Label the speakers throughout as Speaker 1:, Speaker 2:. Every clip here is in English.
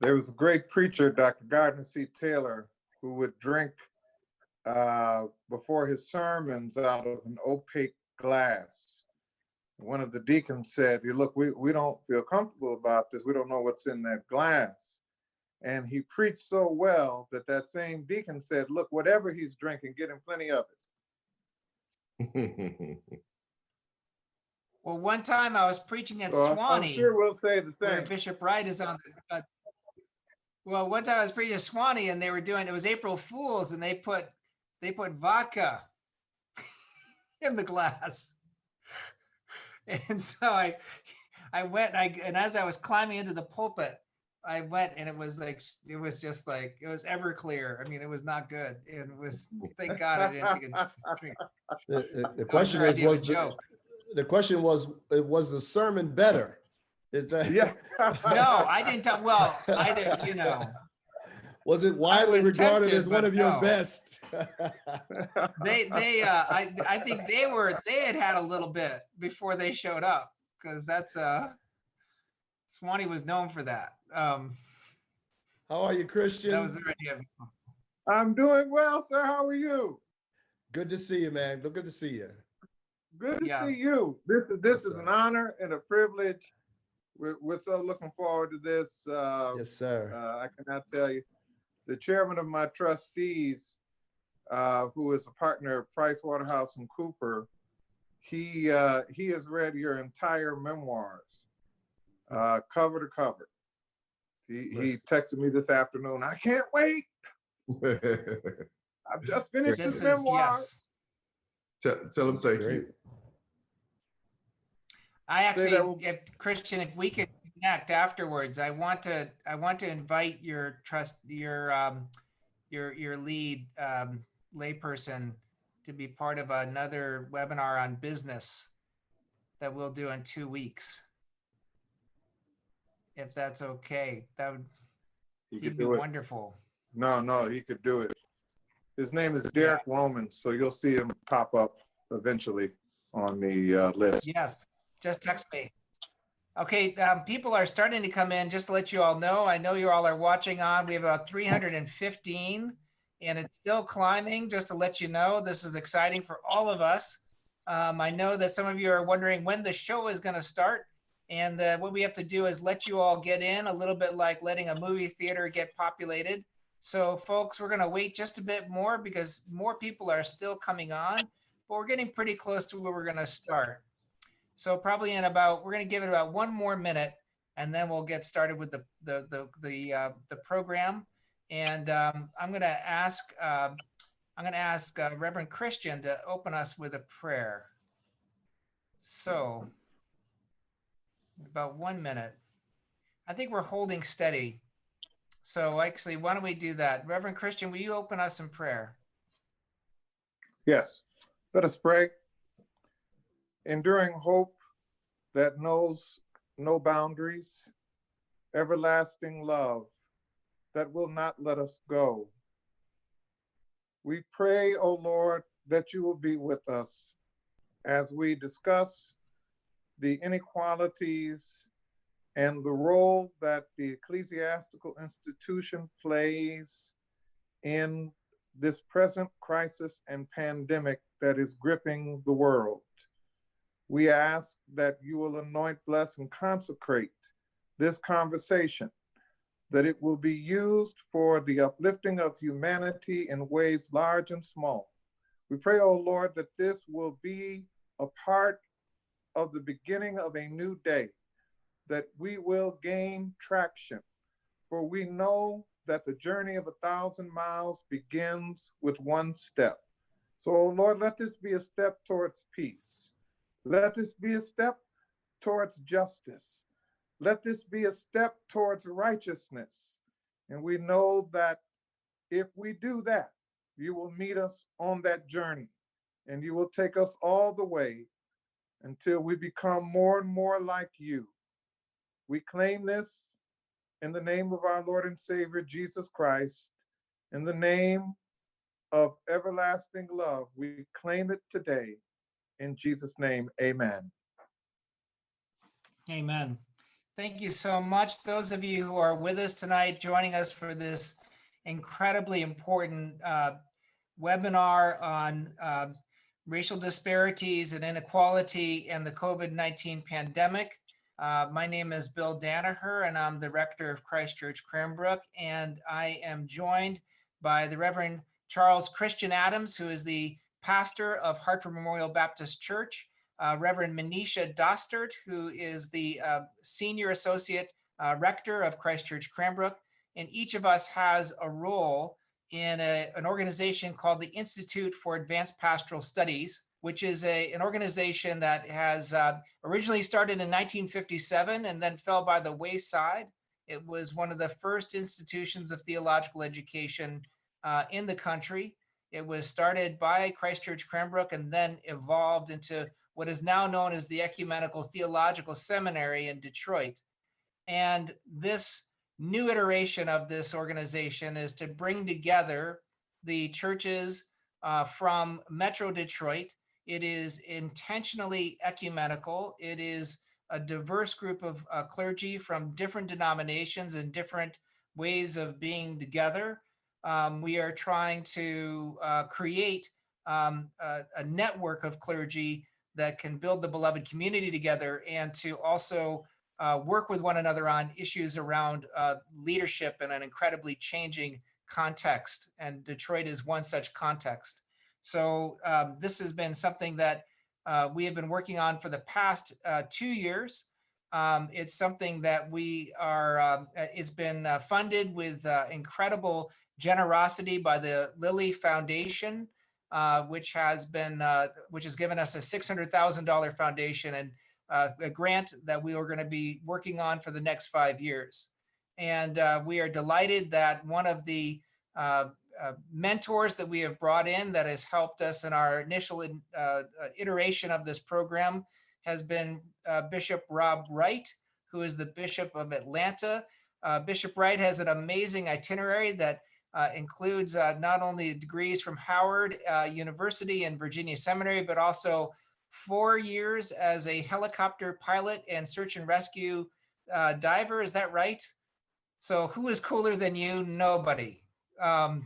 Speaker 1: There was a great preacher, Dr. Gardner C. Taylor, who would drink uh, before his sermons out of an opaque glass. One of the deacons said, "You look, we, we don't feel comfortable about this. We don't know what's in that glass." And he preached so well that that same deacon said, "Look, whatever he's drinking, get him plenty of it."
Speaker 2: Well, one time I was preaching at
Speaker 1: So I'm- I'm
Speaker 2: Sewanee,
Speaker 1: sure we'll say the
Speaker 2: where
Speaker 1: same.
Speaker 2: Bishop Wright is on. the- uh, Well, one time I was preaching at Sewanee and they were doing, it was April Fools and they put, they put vodka in the glass. And so I, I went, I, and as I was climbing into the pulpit, I went and it was like, it was just like, it was Everclear. I mean, it was not good. It was, thank God I didn't take a drink.
Speaker 3: The, the- the
Speaker 2: was
Speaker 3: question is,
Speaker 2: idea of a
Speaker 3: was the, the question was, was the sermon better? Is that?
Speaker 1: Yeah.
Speaker 2: No, I didn't tell, well, I didn't, you know.
Speaker 3: Was it widely
Speaker 2: was
Speaker 3: regarded
Speaker 2: tempted,
Speaker 3: as one
Speaker 2: but
Speaker 3: of your
Speaker 2: no.
Speaker 3: best?
Speaker 2: they they uh I I think they were they had had a little bit before they showed up because that's uh Sewanee was known for that. Um
Speaker 3: How are you, Christian?
Speaker 2: that was their idea.
Speaker 1: I'm doing well, sir. How are you?
Speaker 3: Good to see you, man. Good to see you.
Speaker 1: Good to
Speaker 2: Yeah.
Speaker 1: see you. This is this is an honor and a privilege. We're we're so looking forward to this. Uh,
Speaker 3: Yes, sir.
Speaker 1: uh, I cannot tell you. The chairman of my trustees, uh, who is a partner of Price Waterhouse and Cooper, he uh, he has read your entire memoirs, uh, cover to cover. He he
Speaker 3: Yes.
Speaker 1: texted me this afternoon. I can't wait. I've just finished
Speaker 2: This
Speaker 1: his
Speaker 2: is
Speaker 1: memoir.
Speaker 2: yes.
Speaker 4: Tell, tell them
Speaker 3: That's
Speaker 4: thank
Speaker 3: great.
Speaker 4: you.
Speaker 2: I actually if Christian, if we could connect afterwards, I want to I want to invite your trust your um your your lead um layperson to be part of another webinar on business that we'll do in two weeks. If that's okay, that would
Speaker 1: He
Speaker 2: he'd
Speaker 1: could
Speaker 2: be
Speaker 1: do it.
Speaker 2: wonderful.
Speaker 1: No, no, he could do it. His name is Derek Roman, so you'll see him pop up eventually on the uh, list.
Speaker 2: Yes, just text me. Okay, um, people are starting to come in. Just to let you all know, I know you all are watching on. We have about 315 and it's still climbing. Just to let you know, this is exciting for all of us. Um, I know that some of you are wondering when the show is going to start. And uh, what we have to do is let you all get in a little bit like letting a movie theater get populated. So, folks, we're going to wait just a bit more because more people are still coming on, but we're getting pretty close to where we're going to start. So probably in about we're going to give it about one more minute, and then we'll get started with the the the the, uh, the program. And um, I'm going to ask um I'm going to ask uh, Reverend Christian to open us with a prayer. So about one minute. I think we're holding steady. So actually, why don't we do that? Reverend Christian, will you open us in prayer?
Speaker 1: Yes, let us pray. Enduring hope that knows no boundaries, everlasting love that will not let us go. We pray, O Lord, that you will be with us as we discuss the inequalities and the role that the ecclesiastical institution plays in this present crisis and pandemic that is gripping the world. We ask that you will anoint, bless, and consecrate this conversation, that it will be used for the uplifting of humanity in ways large and small. We pray, O Lord, that this will be a part of the beginning of a new day, that we will gain traction, for we know that the journey of a thousand miles begins with one step. So, Lord, let this be a step towards peace. Let this be a step towards justice. Let this be a step towards righteousness. And we know that if we do that, you will meet us on that journey and you will take us all the way until we become more and more like you. We claim this in the name of our Lord and Savior Jesus Christ, in the name of everlasting love. We claim it today. In Jesus' name, amen.
Speaker 2: Amen. Thank you so much. Those of you who are with us tonight, joining us for this incredibly important uh, webinar on uh, racial disparities and inequality and the COVID-19 pandemic. Uh, my name is Bill Danaher, and I'm the rector of Christ Church Cranbrook, and I am joined by the Reverend Charles Christian Adams, who is the pastor of Hartford Memorial Baptist Church, uh, Reverend Manisha Dostert, who is the uh, senior associate uh, rector of Christ Church Cranbrook, and each of us has a role in a- an organization called the Institute for Advanced Pastoral Studies, which is a, an organization that has uh, originally started in 1957 and then fell by the wayside. It was one of the first institutions of theological education uh, in the country. It was started by Christ Church Cranbrook and then evolved into what is now known as the Ecumenical Theological Seminary in Detroit. And this new iteration of this organization is to bring together the churches uh, from Metro Detroit. It is intentionally ecumenical. It is a diverse group of uh, clergy from different denominations and different ways of being together. Um, we are trying to uh, create um, a, a network of clergy that can build the beloved community together and to also uh, work with one another on issues around uh, leadership in an incredibly changing context. And Detroit is one such context. So um, this has been something that uh, we have been working on for the past uh, two years. Um, it's something that we are, um, uh, it's been uh, funded with uh, incredible generosity by the Lilly Foundation, uh, which has been, uh, which has given us a $600,000 foundation and uh, a grant that we are going to be working on for the next five years. And uh, we are delighted that one of the uh, uh, mentors that we have brought in that has helped us in our initial in- iteration of this program has been Bishop Rob Wright, who is the Bishop of Atlanta. Bishop Wright has an amazing itinerary that uh, includes uh, not only degrees from Howard uh, University and Virginia Seminary, but also four years as a helicopter pilot and search and rescue uh, diver. Is that right? So, who is cooler than you? Nobody. Um,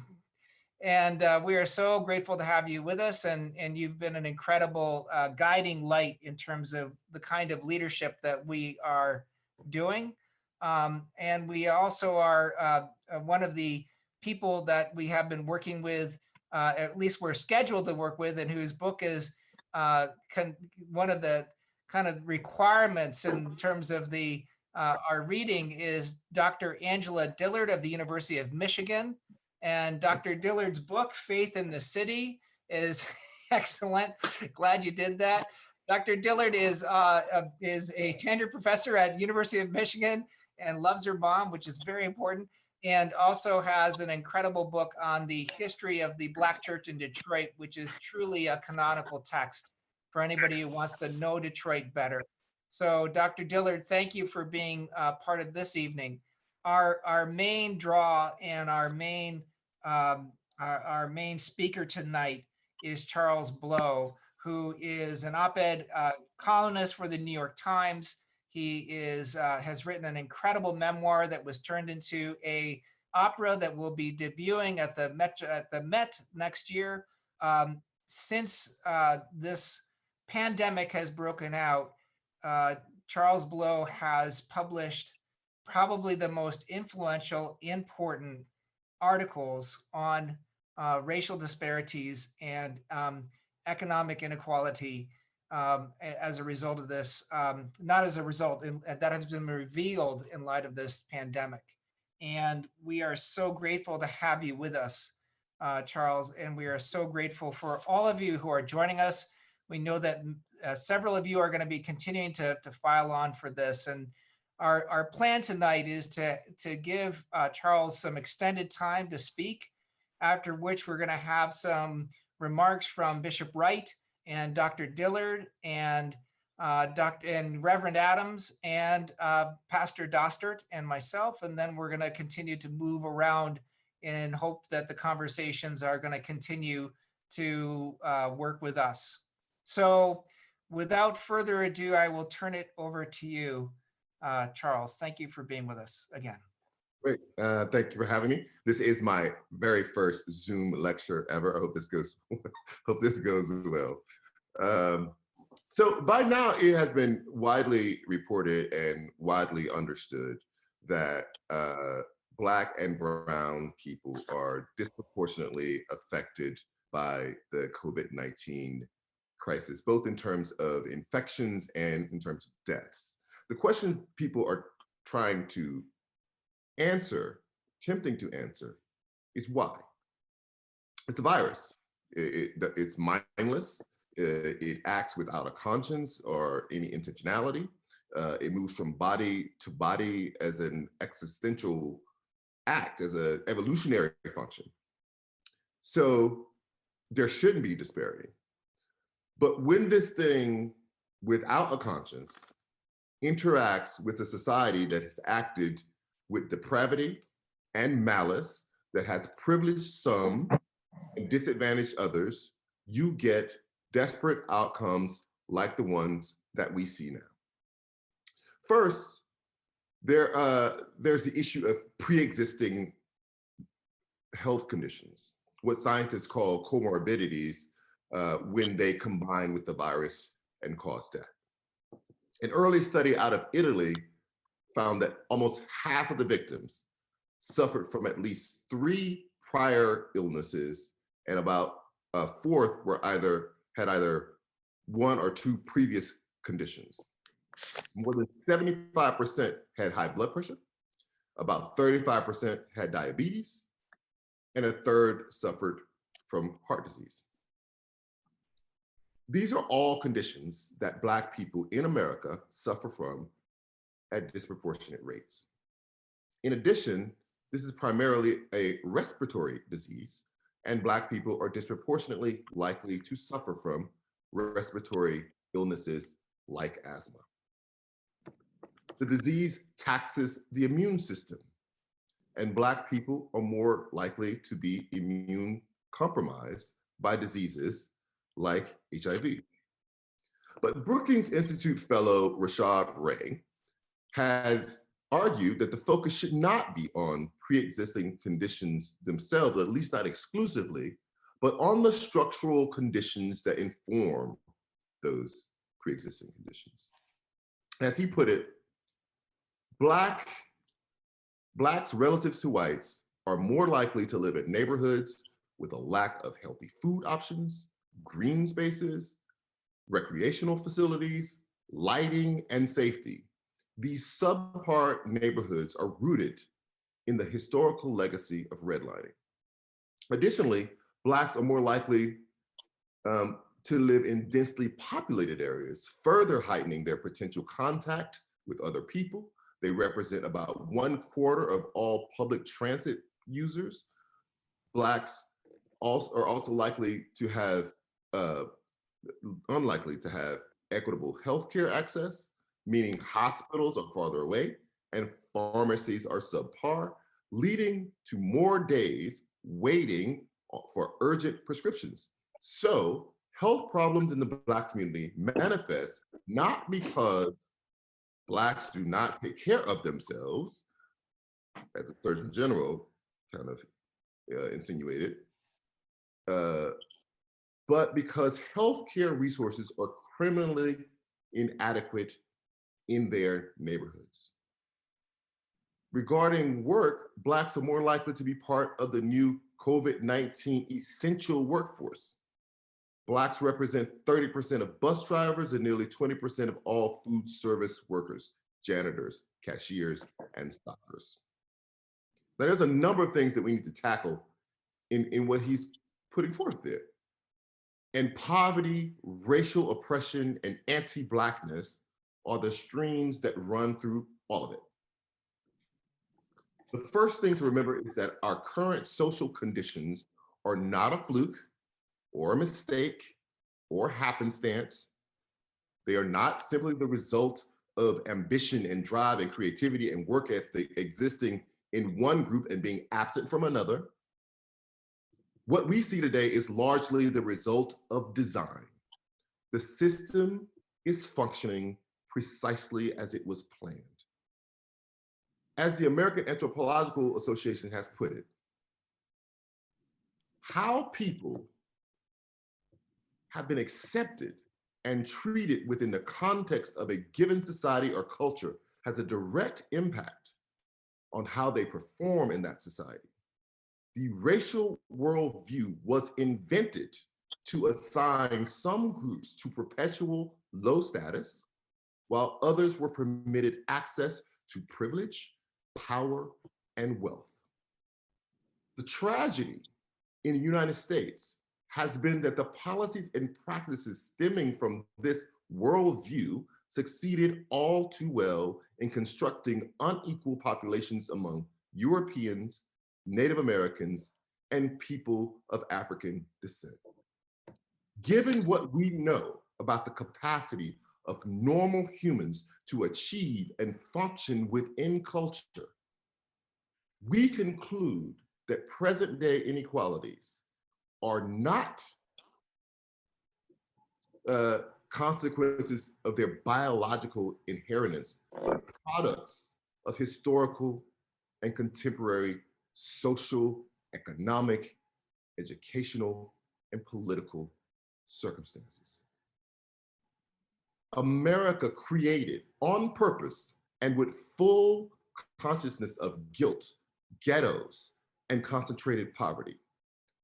Speaker 2: and uh, we are so grateful to have you with us, and and you've been an incredible uh, guiding light in terms of the kind of leadership that we are doing. Um, and we also are one of the people that we have been working with, uh, at least we're scheduled to work with, and whose book is uh, con- one of the kind of requirements in terms of the uh, our reading is Dr. Angela Dillard of the University of Michigan, and Dr. Dillard's book Faith in the City is excellent. Glad you did that. Dr. Dillard is uh, uh, is a tenured professor at University of Michigan and loves her mom, which is very important, and also has an incredible book on the history of the Black Church in Detroit, which is truly a canonical text for anybody who wants to know Detroit better. So, Dr. Dillard, thank you for being uh, part of this evening. Our our main draw and our main um, our, our main speaker tonight is Charles Blow, who is an op-ed uh, columnist for the New York Times. He is uh, has written an incredible memoir that was turned into a opera that will be debuting at the Met at the Met next year. Um, since uh, this pandemic has broken out, uh, Charles Blow has published probably the most influential, important articles on uh, racial disparities and um, economic inequality um, as a result of this, um, not as a result, in, that has been revealed in light of this pandemic. And we are so grateful to have you with us, uh, Charles, and we are so grateful for all of you who are joining us. We know that uh, several of you are going to be continuing to, to file on for this. And our, our plan tonight is to, to give uh, Charles some extended time to speak, after which we're going to have some remarks from Bishop Wright and Dr. Dillard and uh, Dr. and Reverend Adams and uh, Pastor Dostert and myself. And then we're going to continue to move around in hope that the conversations are going to continue to uh, work with us. So without further ado, I will turn it over to you, uh, Charles. Thank you for being with us again.
Speaker 4: Great. Uh, thank you for having me. This is my very first Zoom lecture ever. I hope this goes. hope this goes well. Um, so by now, it has been widely reported and widely understood that uh, Black and Brown people are disproportionately affected by the COVID-19 crisis, both in terms of infections and in terms of deaths. The questions people are trying to answer, attempting to answer, is why? It's the virus. It, it- it's mindless. Uh, It acts without a conscience or any intentionality. Uh, It moves from body to body as an existential act, as an evolutionary function. So there shouldn't be disparity. But when this thing, without a conscience, interacts with a society that has acted with depravity and malice, that has privileged some and disadvantaged others, you get desperate outcomes like the ones that we see now. First, there, uh, there's the issue of pre-existing health conditions, what scientists call comorbidities, uh, when they combine with the virus and cause death. An early study out of Italy found that almost half of the victims suffered from at least three prior illnesses, and about a fourth were either had either one or two previous conditions. More than 75% had high blood pressure, about 35% had diabetes, and a third suffered from heart disease. These are all conditions that Black people in America suffer from at disproportionate rates. In addition, this is primarily a respiratory disease, and Black people are disproportionately likely to suffer from respiratory illnesses like asthma. The disease taxes the immune system, and Black people are more likely to be immune compromised by diseases like HIV. But Brookings Institute fellow Rashawn Ray has argued that the focus should not be on pre-existing conditions themselves, at least not exclusively, but on the structural conditions that inform those pre-existing conditions. As he put it, Black, Blacks relatives to whites are more likely to live in neighborhoods with a lack of healthy food options, green spaces, recreational facilities, lighting, and safety. These subpar neighborhoods are rooted in the historical legacy of redlining. Additionally, Blacks are more likely um, to live in densely populated areas, further heightening their potential contact with other people. They represent about one quarter of all public transit users. Blacks also are also likely to have, uh, unlikely to have equitable healthcare access, meaning hospitals are farther away and pharmacies are subpar, leading to more days waiting for urgent prescriptions. So health problems in the Black community manifest not because Blacks do not take care of themselves, as the Surgeon General kind of uh, insinuated, uh, but because healthcare resources are criminally inadequate in their neighborhoods. Regarding work, Blacks are more likely to be part of the new COVID-19 essential workforce. Blacks represent 30% of bus drivers and nearly 20% of all food service workers, janitors, cashiers, and stockers. Now, there's a number of things that we need to tackle in, in what he's putting forth there. And poverty, racial oppression, and anti Blackness are the streams that run through all of it. The first thing to remember is that our current social conditions are not a fluke or a mistake or happenstance. They are not simply the result of ambition and drive and creativity and work ethic existing in one group and being absent from another. What we see today is largely the result of design. The system is functioning precisely as it was planned. As the American Anthropological Association has put it, how people have been accepted and treated within the context of a given society or culture has a direct impact on how they perform in that society. The racial worldview was invented to assign some groups to perpetual low status, while others were permitted access to privilege, power, and wealth. The tragedy in the United States has been that the policies and practices stemming from this worldview succeeded all too well in constructing unequal populations among Europeans, Native Americans, and people of African descent. Given what we know about the capacity of normal humans to achieve and function within culture, we conclude that present day inequalities are not uh, consequences of their biological inheritance, but products of historical and contemporary social, economic, educational, and political circumstances. America created on purpose and with full consciousness of guilt, ghettos, and concentrated poverty.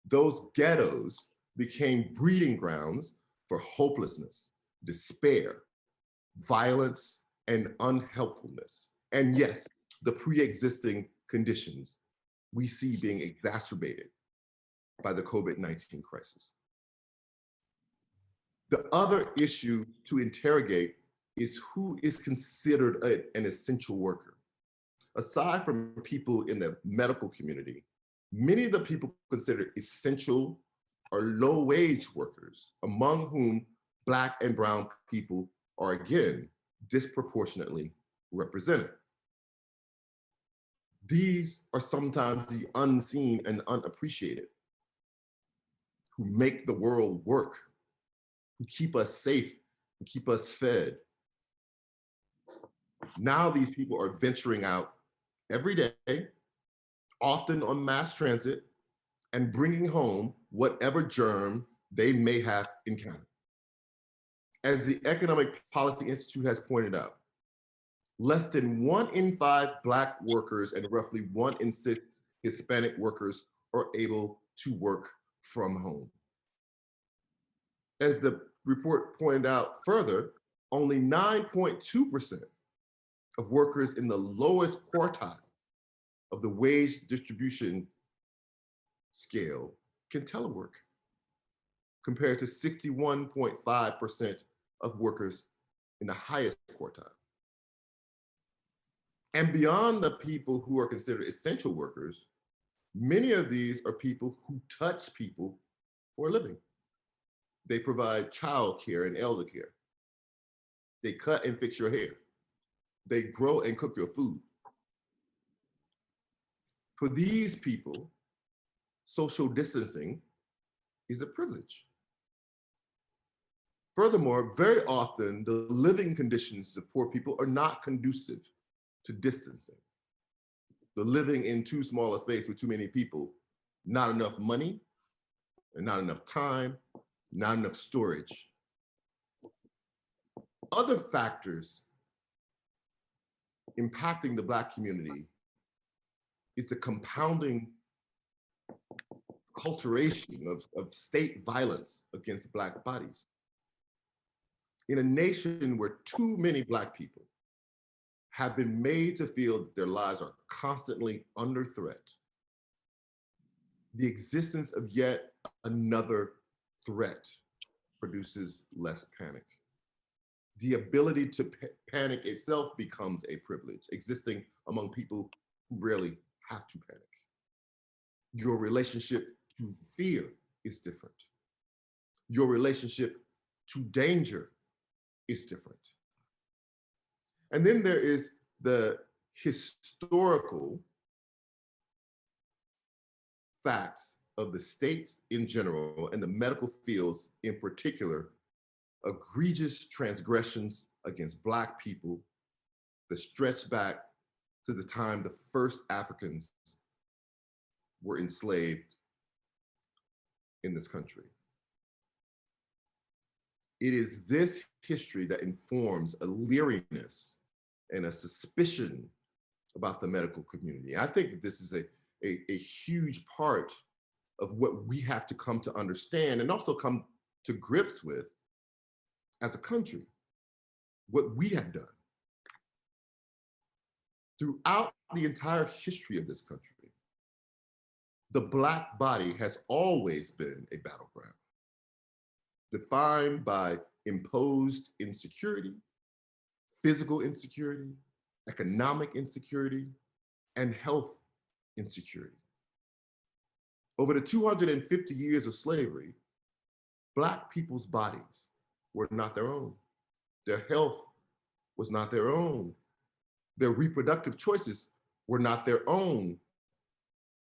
Speaker 4: Those ghettos became breeding grounds for hopelessness, despair, violence, and unhelpfulness. And yes, the pre existing conditions we see being exacerbated by the COVID 19 crisis. The other issue to interrogate is who is considered a- an essential worker. Aside from people in the medical community, many of the people considered essential are low wage workers, among whom Black and Brown people are again disproportionately represented. These are sometimes the unseen and unappreciated who make the world work, who keep us safe, keep us fed. Now these people are venturing out every day, often on mass transit, and bringing home whatever germ they may have encountered. As the Economic Policy Institute has pointed out, less than one in five Black workers and roughly one in six Hispanic workers are able to work from home. As the report pointed out further, only 9.2% of workers in the lowest quartile of the wage distribution scale can telework, compared to 61.5% of workers in the highest quartile. And beyond the people who are considered essential workers, many of these are people who touch people for a living. They provide child care and elder care. They cut and fix your hair. They grow and cook your food. For these people, social distancing is a privilege. Furthermore, very often the living conditions of poor people are not conducive to distancing. The living in too small a space with too many people, not enough money, and not enough time, not enough storage. Other factors impacting the Black community is the compounding culturation of, of state violence against Black bodies. In a nation where too many Black people have been made to feel that their lives are constantly under threat, the existence of yet another threat produces less panic. The ability to pa- panic itself becomes a privilege, existing among people who rarely have to panic. Your relationship to fear is different. Your relationship to danger is different. And then there is the historical facts of the states in general and the medical fields in particular, egregious transgressions against Black people that stretch back to the time the first Africans were enslaved in this country. It is this history that informs a leeriness and a suspicion about the medical community. I think that this is a, a, a huge part of what we have to come to understand and also come to grips with as a country, what we have done. Throughout the entire history of this country, the Black body has always been a battleground, defined by imposed insecurity, physical insecurity, economic insecurity, and health insecurity. Over the 250 years of slavery, Black people's bodies were not their own. Their health was not their own. Their reproductive choices were not their own.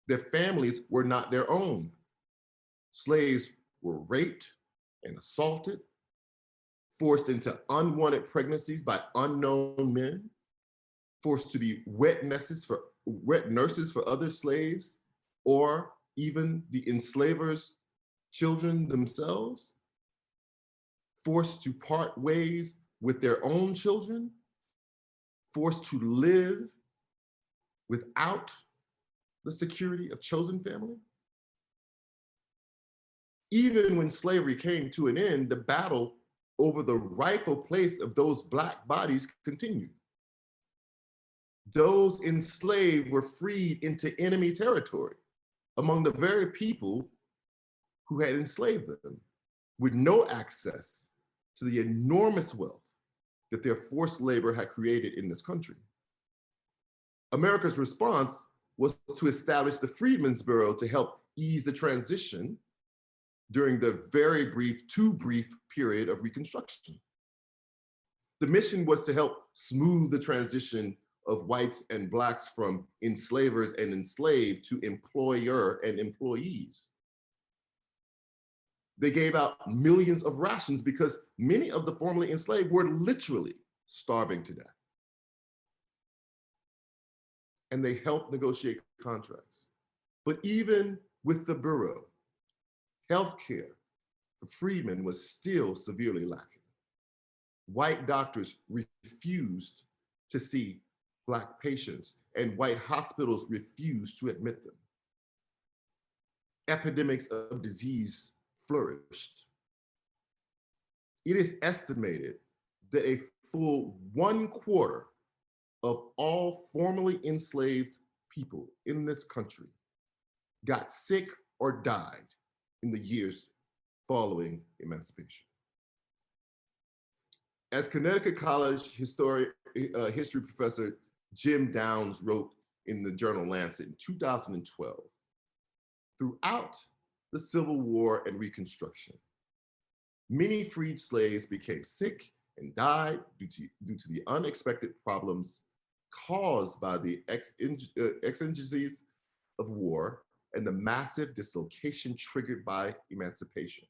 Speaker 4: Their families were not their own. Slaves were raped and assaulted, forced into unwanted pregnancies by unknown men, forced to be wet nurses for wet nurses for other slaves, or even the enslavers' children themselves, forced to part ways with their own children, forced to live without the security of chosen family. Even when slavery came to an end, the battle over the rightful place of those Black bodies continued. Those enslaved were freed into enemy territory among the very people who had enslaved them with no access to the enormous wealth that their forced labor had created in this country. America's response was to establish the Freedmen's Bureau to help ease the transition during the very brief, too brief period of Reconstruction. The mission was to help smooth the transition of whites and blacks from enslavers and enslaved to employer and employees. They gave out millions of rations because many of the formerly enslaved were literally starving to death. And they helped negotiate contracts. But even with the Bureau, healthcare for freedmen was still severely lacking. White doctors refused to see Black patients, and white hospitals refused to admit them. Epidemics of disease flourished. It is estimated that a full one quarter of all formerly enslaved people in this country got sick or died in the years following emancipation. As Connecticut College history, uh, history professor Jim Downs wrote in the journal Lancet in 2012, throughout the Civil War and Reconstruction, many freed slaves became sick and died due to, due to the unexpected problems caused by the uh, exigencies of war and the massive dislocation triggered by emancipation.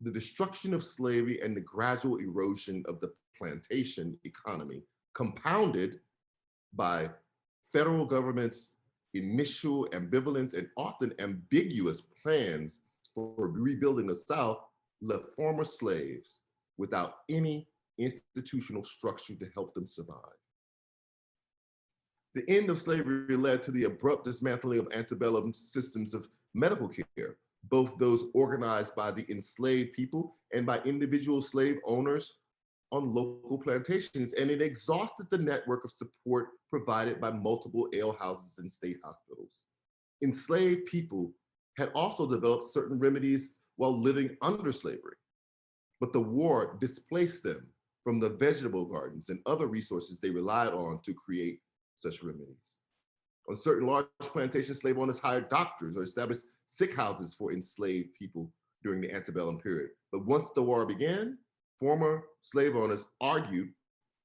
Speaker 4: The destruction of slavery and the gradual erosion of the plantation economy compounded by federal government's initial ambivalence and often ambiguous plans for rebuilding the South left former slaves without any institutional structure to help them survive. The end of slavery led to the abrupt dismantling of antebellum systems of medical care, both those organized by the enslaved people and by individual slave owners on local plantations, and it exhausted the network of support provided by multiple almshouses and state hospitals. Enslaved people had also developed certain remedies while living under slavery. But the war displaced them from the vegetable gardens and other resources they relied on to create such remedies. On certain large plantations, slave owners hired doctors or established sick houses for enslaved people during the antebellum period. But once the war began, former slave owners argued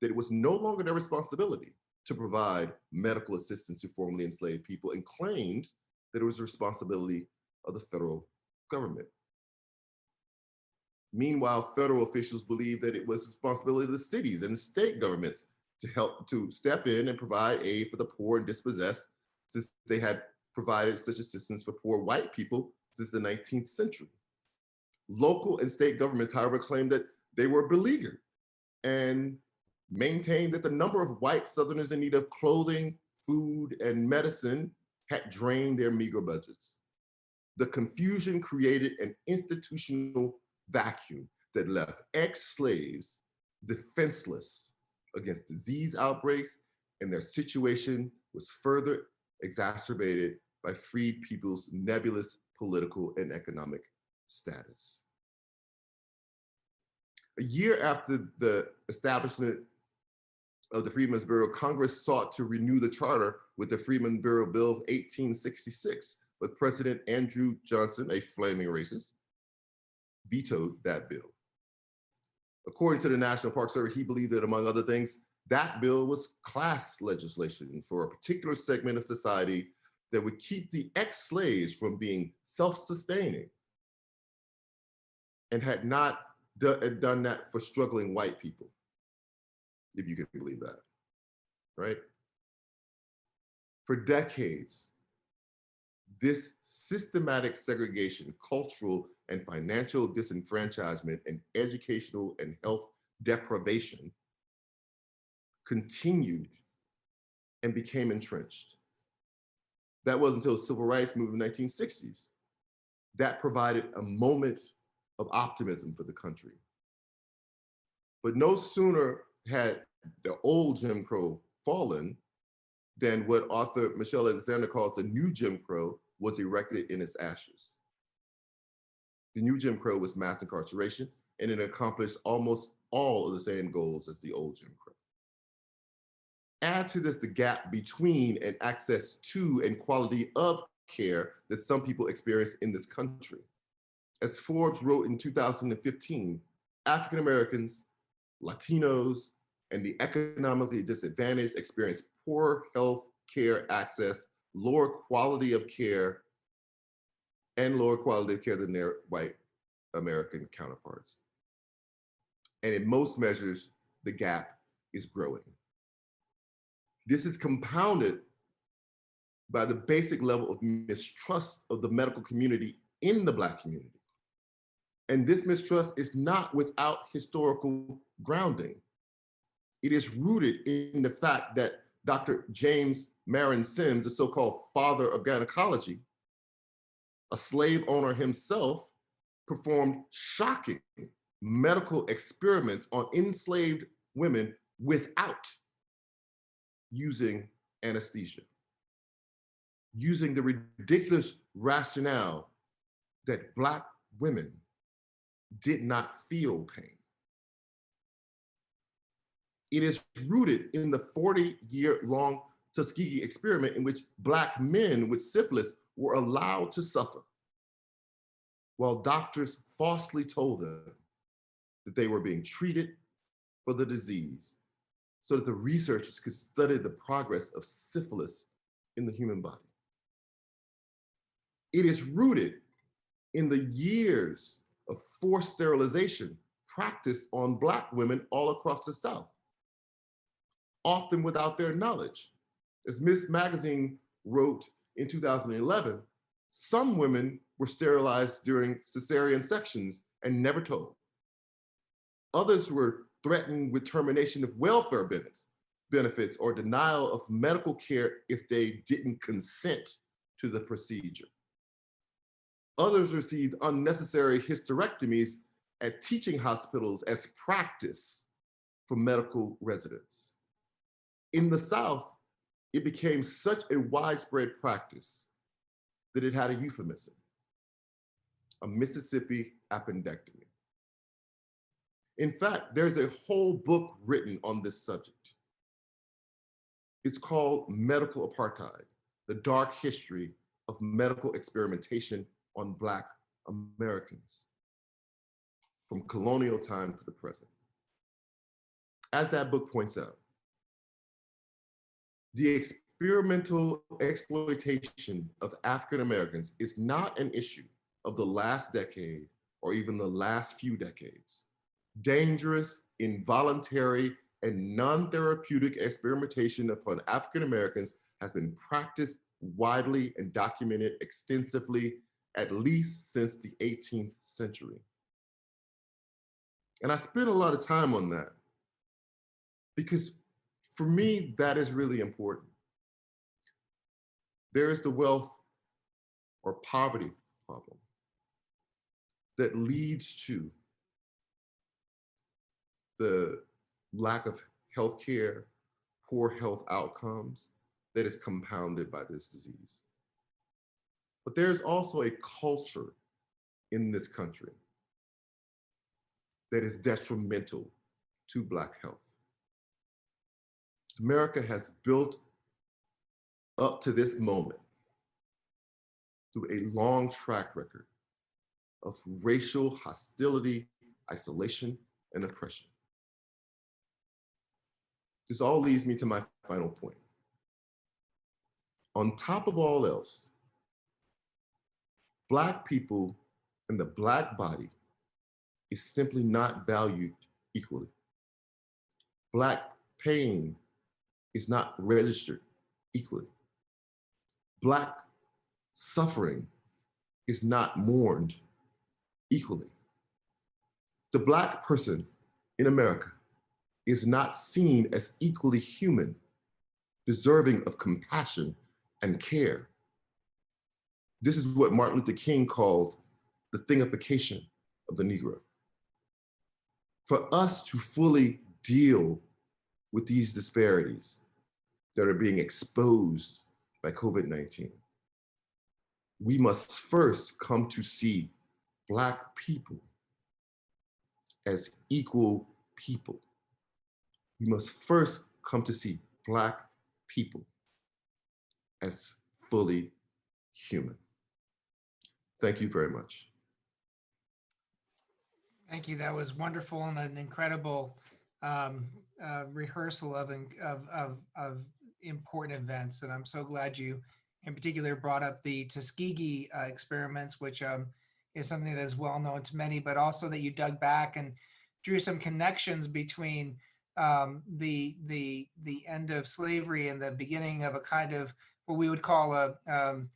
Speaker 4: that it was no longer their responsibility to provide medical assistance to formerly enslaved people and claimed that it was the responsibility of the federal government. Meanwhile, federal officials believed that it was the responsibility of the cities and the state governments to help to step in and provide aid for the poor and dispossessed, since they had provided such assistance for poor white people since the 19th century. Local and state governments, however, claimed that they were beleaguered and maintained that the number of white Southerners in need of clothing, food, and medicine had drained their meager budgets. The confusion created an institutional vacuum that left ex-slaves defenseless against disease outbreaks, and their situation was further exacerbated by freed people's nebulous political and economic status. A year after the establishment of the Freedmen's Bureau, Congress sought to renew the charter with the Freedmen's Bureau Bill of 1866, but President Andrew Johnson, a flaming racist, vetoed that bill. According to the National Park Service, he believed that, among other things, that bill was class legislation for a particular segment of society that would keep the ex-slaves from being self-sustaining and had not done that for struggling white people, if you can believe that, right? For decades, this systematic segregation, cultural and financial disenfranchisement, and educational and health deprivation continued and became entrenched. That was until the civil rights movement in the 1960s. That provided a moment of optimism for the country. But no sooner had the old Jim Crow fallen than what author Michelle Alexander calls the new Jim Crow was erected in its ashes. The new Jim Crow was mass incarceration, and it accomplished almost all of the same goals as the old Jim Crow. Add to this the gap between and access to and quality of care that some people experience in this country. As Forbes wrote in 2015, African Americans, Latinos, and the economically disadvantaged experience poor health care access, lower quality of care, and lower quality of care than their white American counterparts. And in most measures, the gap is growing. This is compounded by the basic level of mistrust of the medical community in the Black community. And this mistrust is not without historical grounding. It is rooted in the fact that Dr. James Marion Sims, the so-called father of gynecology, a slave owner himself, performed shocking medical experiments on enslaved women without using anesthesia, using the ridiculous rationale that Black women did not feel pain. It is rooted in the 40 year long Tuskegee experiment in which Black men with syphilis were allowed to suffer while doctors falsely told them that they were being treated for the disease so that the researchers could study the progress of syphilis in the human body. It is rooted in the years of forced sterilization practiced on Black women all across the South, often without their knowledge. As Ms. Magazine wrote in 2011, some women were sterilized during cesarean sections and never told. Others were threatened with termination of welfare benefits, benefits or denial of medical care if they didn't consent to the procedure. Others received unnecessary hysterectomies at teaching hospitals as practice for medical residents. In the South, it became such a widespread practice that it had a euphemism. a Mississippi appendectomy. In fact, there's a whole book written on this subject. It's called Medical Apartheid The Dark History of Medical Experimentation on Black Americans from colonial time to the present. As that book points out, the experimental exploitation of African Americans is not an issue of the last decade or even the last few decades. Dangerous, involuntary, and non therapeutic experimentation upon African Americans has been practiced widely and documented extensively at least since the 18th century. And I spent a lot of time on that because for me, that is really important. There is the wealth or poverty problem that leads to the lack of health care, poor health outcomes that is compounded by this disease. But there's also a culture in this country that is detrimental to Black health. America has built up to this moment through a long track record of racial hostility, isolation, and oppression. This all leads me to my final point. On top of all else, Black people and the Black body is simply not valued equally. Black pain is not registered equally. Black suffering is not mourned equally. The Black person in America is not seen as equally human, deserving of compassion and care. This is what Martin Luther King called the thingification of the Negro. For us to fully deal with these disparities that are being exposed by COVID 19, we must first come to see Black people as equal people. We must first come to see Black people as fully human. Thank you very much.
Speaker 2: Thank you. That was wonderful and an incredible um, uh, rehearsal of, of, of, of important events. And I'm so glad you, in particular, brought up the Tuskegee uh, experiments, which um, is something that is well known to many, but also that you dug back and drew some connections between um, the the the end of slavery and the beginning of a kind of what we would call a, um,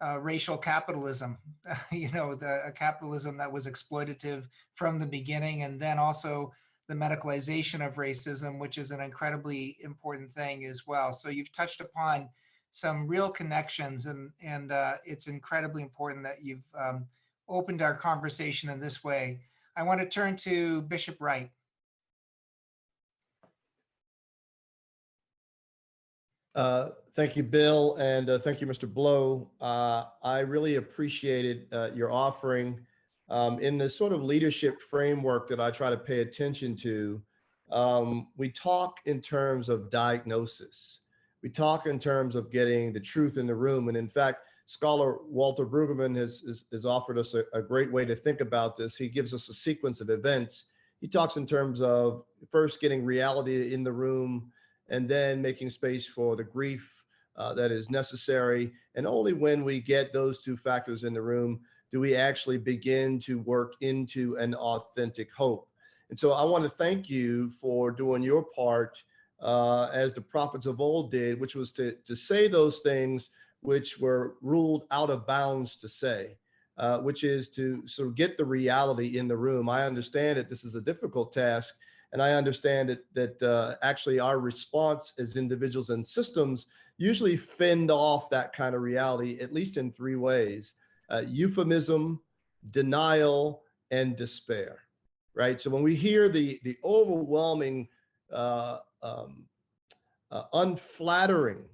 Speaker 2: a racial capitalism. you know, the capitalism that was exploitative from the beginning, and then also the medicalization of racism, which is an incredibly important thing as well. So you've touched upon some real connections, and and uh, it's incredibly important that you've um, opened our conversation in this way. I want to turn to Bishop Wright.
Speaker 3: Uh, Thank you, Bill, and uh, thank you, Mr. Blow. Uh, I really appreciated uh, your offering um, in the sort of leadership framework that I try to pay attention to. Um, we talk in terms of diagnosis. We talk in terms of getting the truth in the room. And in fact, scholar Walter Brueggemann has, has, has offered us a, a great way to think about this. He gives us a sequence of events. He talks in terms of first getting reality in the room and then making space for the grief uh, that is necessary. And only when we get those two factors in the room do we actually begin to work into an authentic hope. And so I want to thank you for doing your part uh, as the prophets of old did, which was to, to say those things which were ruled out of bounds to say. Uh, which is to sort of get the reality in the room. I understand that this is a difficult task, and I understand that that uh, actually our response as individuals and systems usually fend off that kind of reality, at least in three ways uh, euphemism, denial, and despair. Right. So when we hear the, the overwhelming, uh, um, uh, unflattering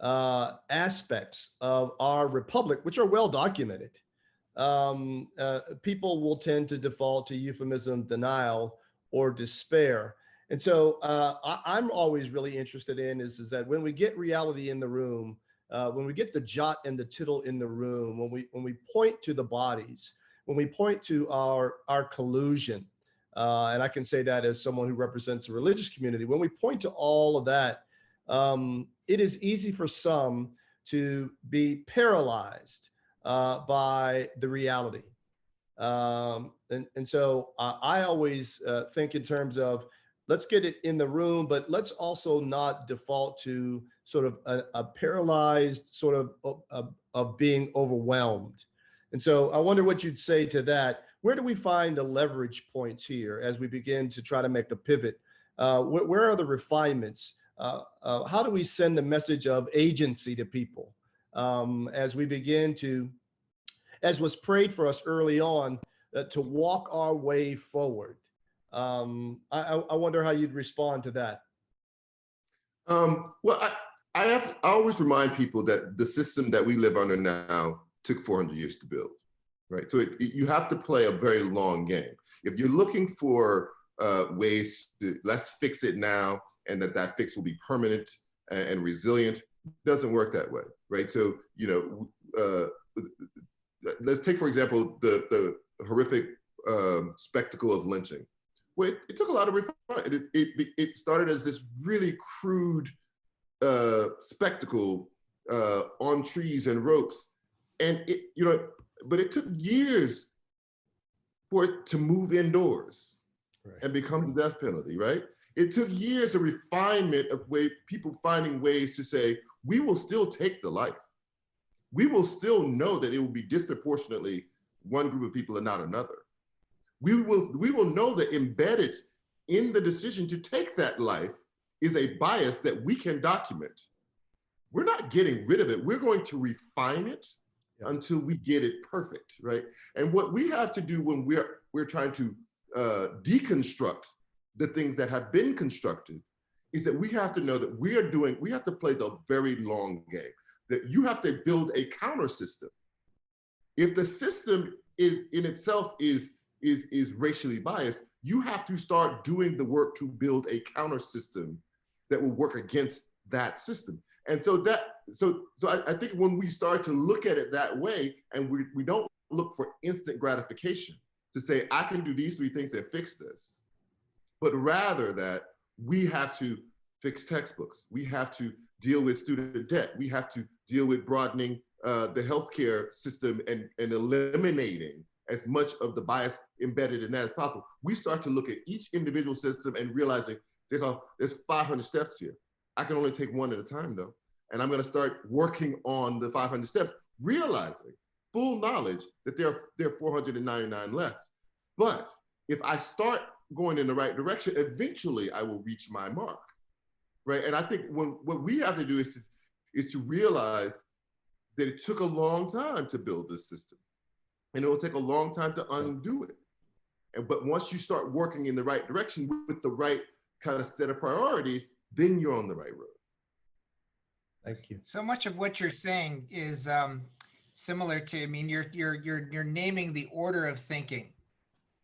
Speaker 3: uh, aspects of our republic, which are well documented, um, uh, people will tend to default to euphemism, denial, or despair. And so uh, I, am always really interested in is, is that when we get reality in the room, uh, when we get the jot and the tittle in the room, when we when we point to the bodies, when we point to our our collusion, uh, and I can say that as someone who represents a religious community, when we point to all of that, um, it is easy for some to be paralyzed uh, by the reality. Um, and, and so uh, I always uh, think in terms of let's get it in the room, but let's also not default to sort of a, a paralyzed sort of, of being overwhelmed. And so I wonder what you'd say to that. Where do we find the leverage points here as we begin to try to make the pivot? Uh, where, where, are the refinements? Uh, uh, how do we send the message of agency to people um, as we begin to, as was prayed for us early on, uh, to walk our way forward? Um, I, I, wonder how you'd respond to that.
Speaker 4: Um, well, I, I, have, I always remind people that the system that we live under now took 400 years to build, right? So it, it, you have to play a very long game. If you're looking for uh, ways to let's fix it now and that that fix will be permanent and, and resilient, doesn't work that way, right? So, you know, uh, let's take, for example, the, the horrific um, spectacle of lynching it, it took a lot of refinement. It, it, it started as this really crude uh, spectacle uh, on trees and ropes. And it, you know, but it took years for it to move indoors right. and become the death penalty, right? It took years of refinement of way people finding ways to say, we will still take the life. We will still know that it will be disproportionately one group of people and not another we will we will know that embedded in the decision to take that life is a bias that we can document. We're not getting rid of it. We're going to refine it yeah. until we get it perfect, right? And what we have to do when we're we're trying to uh, deconstruct the things that have been constructed is that we have to know that we are doing. We have to play the very long game. That you have to build a counter system. If the system is, in itself is is, is racially biased, you have to start doing the work to build a counter system that will work against that system. And so that, so, so I, I think when we start to look at it that way, and we, we don't look for instant gratification to say, I can do these three things that fix this, but rather that we have to fix textbooks. We have to deal with student debt. We have to deal with broadening uh, the healthcare system and, and eliminating as much of the bias embedded in that as possible. We start to look at each individual system and realizing there's a there's 500 steps here. I can only take one at a time though, and I'm going to start working on the 500 steps, realizing full knowledge that there are there are 499 left. But if I start going in the right direction, eventually I will reach my mark, right? And I think when what we have to do is to is to realize that it took a long time to build this system and it will take a long time to undo it. And, but once you start working in the right direction with the right kind of set of priorities, then you're on the right road.
Speaker 3: Thank you.
Speaker 2: So much of what you're saying is um, similar to. I mean, you're you're you're you're naming the order of thinking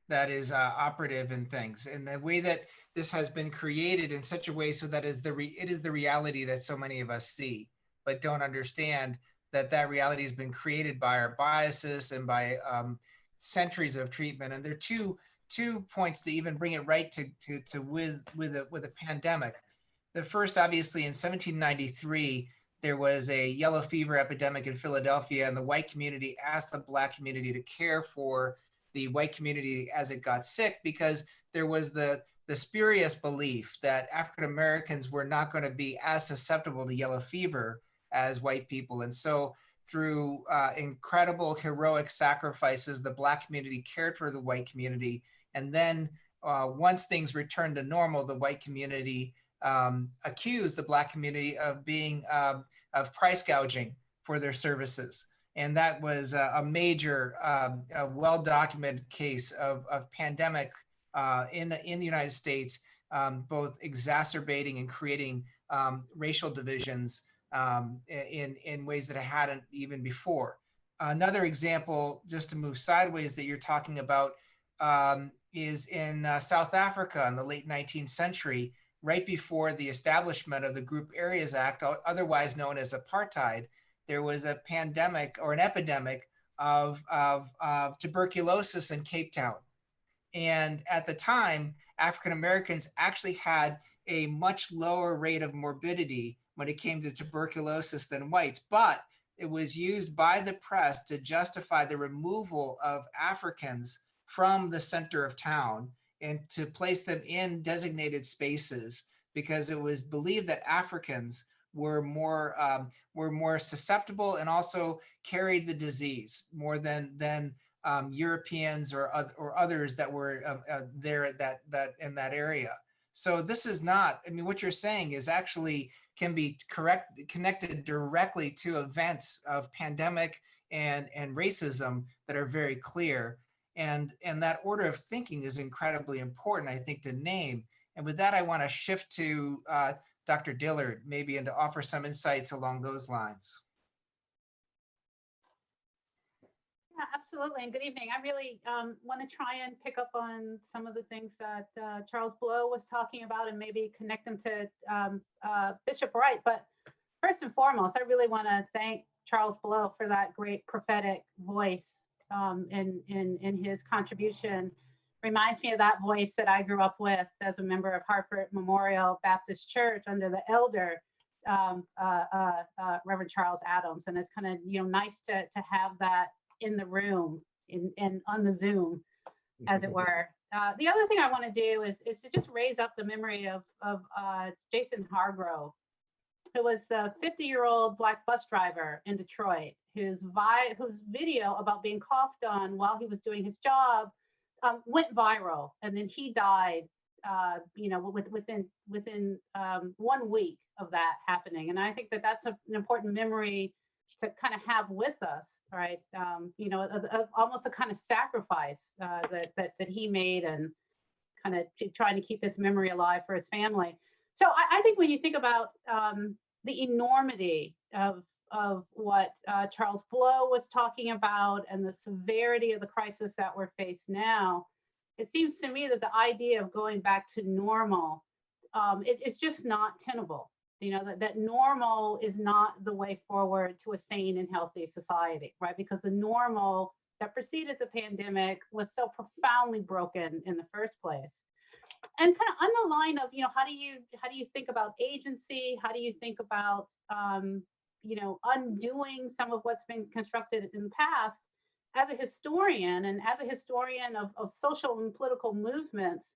Speaker 2: that is uh, operative in things, and the way that this has been created in such a way so that is the re- it is the reality that so many of us see, but don't understand that that reality has been created by our biases and by um, centuries of treatment. And there are two two points that even bring it right to to, to with with a with a pandemic. The first, obviously, in 1793, there was a yellow fever epidemic in Philadelphia, and the white community asked the black community to care for the white community as it got sick because there was the the spurious belief that African Americans were not going to be as susceptible to yellow fever as white people. And so through uh, incredible heroic sacrifices, the black community cared for the white community. And then uh, once things returned to normal, the white community um, accused the black community of being um, of price gouging for their services. And that was a, major, um, well-documented case of, of pandemic uh, in, in the United States, um, both exacerbating and creating um, racial divisions um, in in ways that I hadn't even before. Another example, just to move sideways, that you're talking about um, is in uh, South Africa in the late 19th century, right before the establishment of the Group Areas Act, otherwise known as apartheid. There was a pandemic or an epidemic of, of, of tuberculosis in Cape Town. And at the time, African Americans actually had a much lower rate of morbidity when it came to tuberculosis than whites. But it was used by the press to justify the removal of Africans from the center of town and to place them in designated spaces because it was believed that Africans were more um, were more susceptible and also carried the disease more than than um, Europeans or or others that were uh, uh, there at that that in that area. So this is not. I mean, what you're saying is actually can be correct connected directly to events of pandemic and and racism that are very clear and and that order of thinking is incredibly important i think to name and with that i want to shift to uh, dr dillard maybe and to offer some insights along those lines
Speaker 5: Yeah, absolutely. And good evening. I really um, want to try and pick up on some of the things that uh, Charles Blow was talking about and maybe connect them to um, uh, Bishop Wright. But first and foremost, I really want to thank Charles Blow for that great prophetic voice um, in, in, in his contribution. Reminds me of that voice that I grew up with as a member of Hartford Memorial Baptist Church under the elder um, uh, uh, uh, Reverend Charles Adams. And it's kind of, you know, nice to, to have that in the room in, in on the Zoom, as it were. Uh, the other thing I want to do is, is to just raise up the memory of, of uh, Jason Hargrove, who was the 50 year old black bus driver in Detroit, whose, vi- whose video about being coughed on while he was doing his job um, went viral. And then he died, uh, you know, with, within, within um, one week of that happening. And I think that that's a, an important memory to kind of have with us, right? Um, you know, of, of almost a kind of sacrifice uh, that, that that he made, and kind of trying to keep this memory alive for his family. So I, I think when you think about um, the enormity of of what uh, Charles Blow was talking about and the severity of the crisis that we're faced now, it seems to me that the idea of going back to normal, um, it, it's just not tenable you know that, that normal is not the way forward to a sane and healthy society right? Because the normal that preceded the pandemic was so profoundly broken in the first place. And kind of on the line of you know how do you how do you think about agency? How do you think about um, you know undoing some of what's been constructed in the past? As a historian and as a historian of, of social and political movements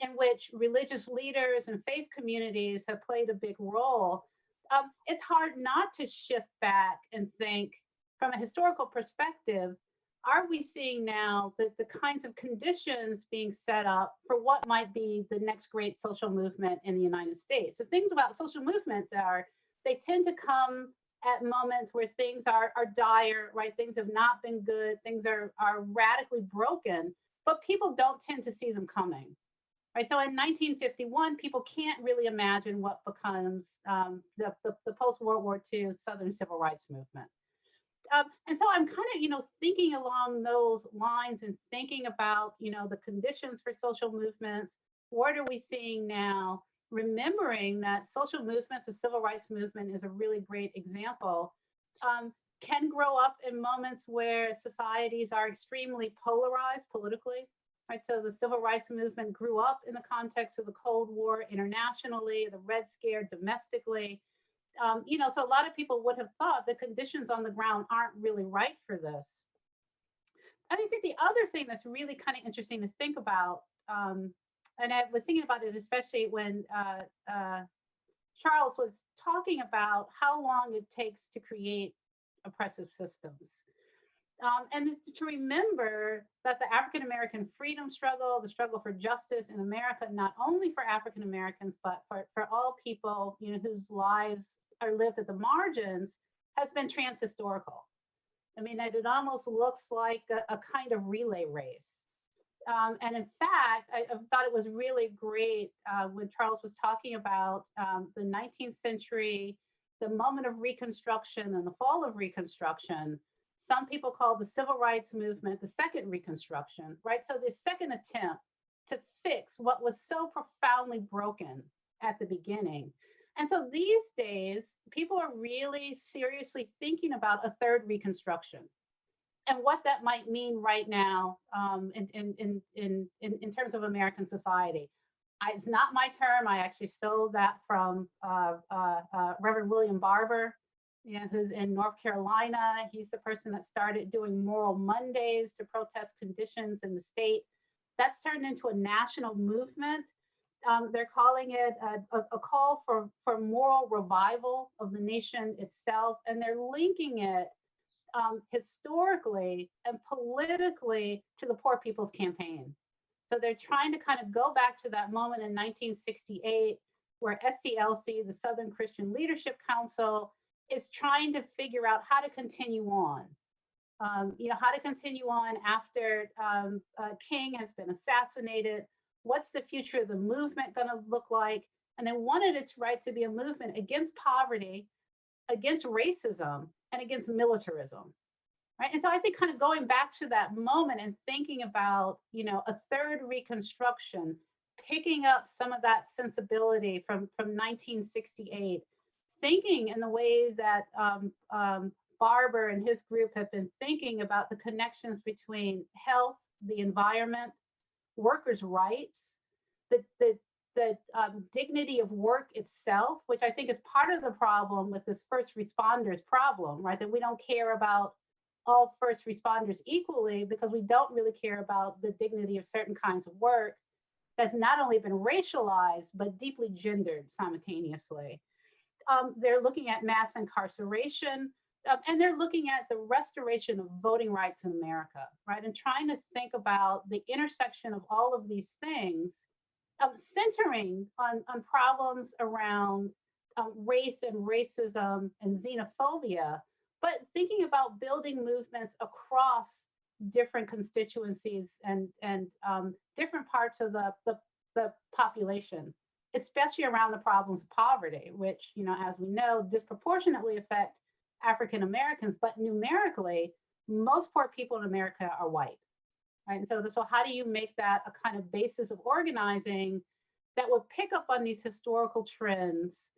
Speaker 5: in which religious leaders and faith communities have played a big role, um, it's hard not to shift back and think from a historical perspective are we seeing now that the kinds of conditions being set up for what might be the next great social movement in the United States? So things about social movements are they tend to come at moments where things are, are dire, right? Things have not been good, things are, are radically broken, but people don't tend to see them coming right? So in 1951, people can't really imagine what becomes um, the, the, the post-World War II Southern Civil Rights Movement. Um, and so I'm kind of, you know, thinking along those lines and thinking about, you know, the conditions for social movements. What are we seeing now? Remembering that social movements, the civil rights movement is a really great example, um, can grow up in moments where societies are extremely polarized politically, right? So the civil rights movement grew up in the context of the Cold War internationally, the Red Scare domestically. Um, you know, so a lot of people would have thought the conditions on the ground aren't really right for this. I think the other thing that's really kind of interesting to think about, um, and I was thinking about it especially when uh, uh, Charles was talking about how long it takes to create oppressive systems. Um, and to remember that the African American freedom struggle, the struggle for justice in America, not only for African Americans, but for, for all people you know, whose lives are lived at the margins, has been transhistorical. I mean, it, almost looks like a, a kind of relay race. Um, and in fact, I, I, thought it was really great uh, when Charles was talking about um, the 19th century, the moment of Reconstruction and the fall of Reconstruction Some people call the civil rights movement the second Reconstruction, right? So the second attempt to fix what was so profoundly broken at the beginning. And so these days, people are really seriously thinking about a third Reconstruction and what that might mean right now um, in, in, in, in, in, terms of American society. I, it's not my term. I actually stole that from uh, uh, uh, Reverend William Barber, you know, who's in North Carolina. He's the person that started doing Moral Mondays to protest conditions in the state. That's turned into a national movement. Um, they're calling it a, a, a call for, for moral revival of the nation itself, and they're linking it um, historically and politically to the Poor People's Campaign. So they're trying to kind of go back to that moment in 1968 where SCLC, the Southern Christian Leadership Council, is trying to figure out how to continue on. Um, you know, how to continue on after um, uh, King has been assassinated. What's the future of the movement going to look like? And they wanted its right to be a movement against poverty, against racism, and against militarism right and so i think kind of going back to that moment and thinking about you know a third reconstruction picking up some of that sensibility from from 1968 thinking in the ways that um, um, barber and his group have been thinking about the connections between health the environment workers rights the, the the um, dignity of work itself, which I think is part of the problem with this first responders problem, right? That we don't care about all first responders equally because we don't really care about the dignity of certain kinds of work that's not only been racialized, but deeply gendered simultaneously. Um, they're looking at mass incarceration, um, and they're looking at the restoration of voting rights in America, right? And trying to think about the intersection of all of these things um, centering on, on problems around um, race and racism and xenophobia, but thinking about building movements across different constituencies and, and um, different parts of the, the, the population, especially around the problems of poverty, which, you know, as we know, disproportionately affect African Americans, but numerically, most poor people in America are white. Right? And so, so how do you make that a kind of basis of organizing that would pick up on these historical trends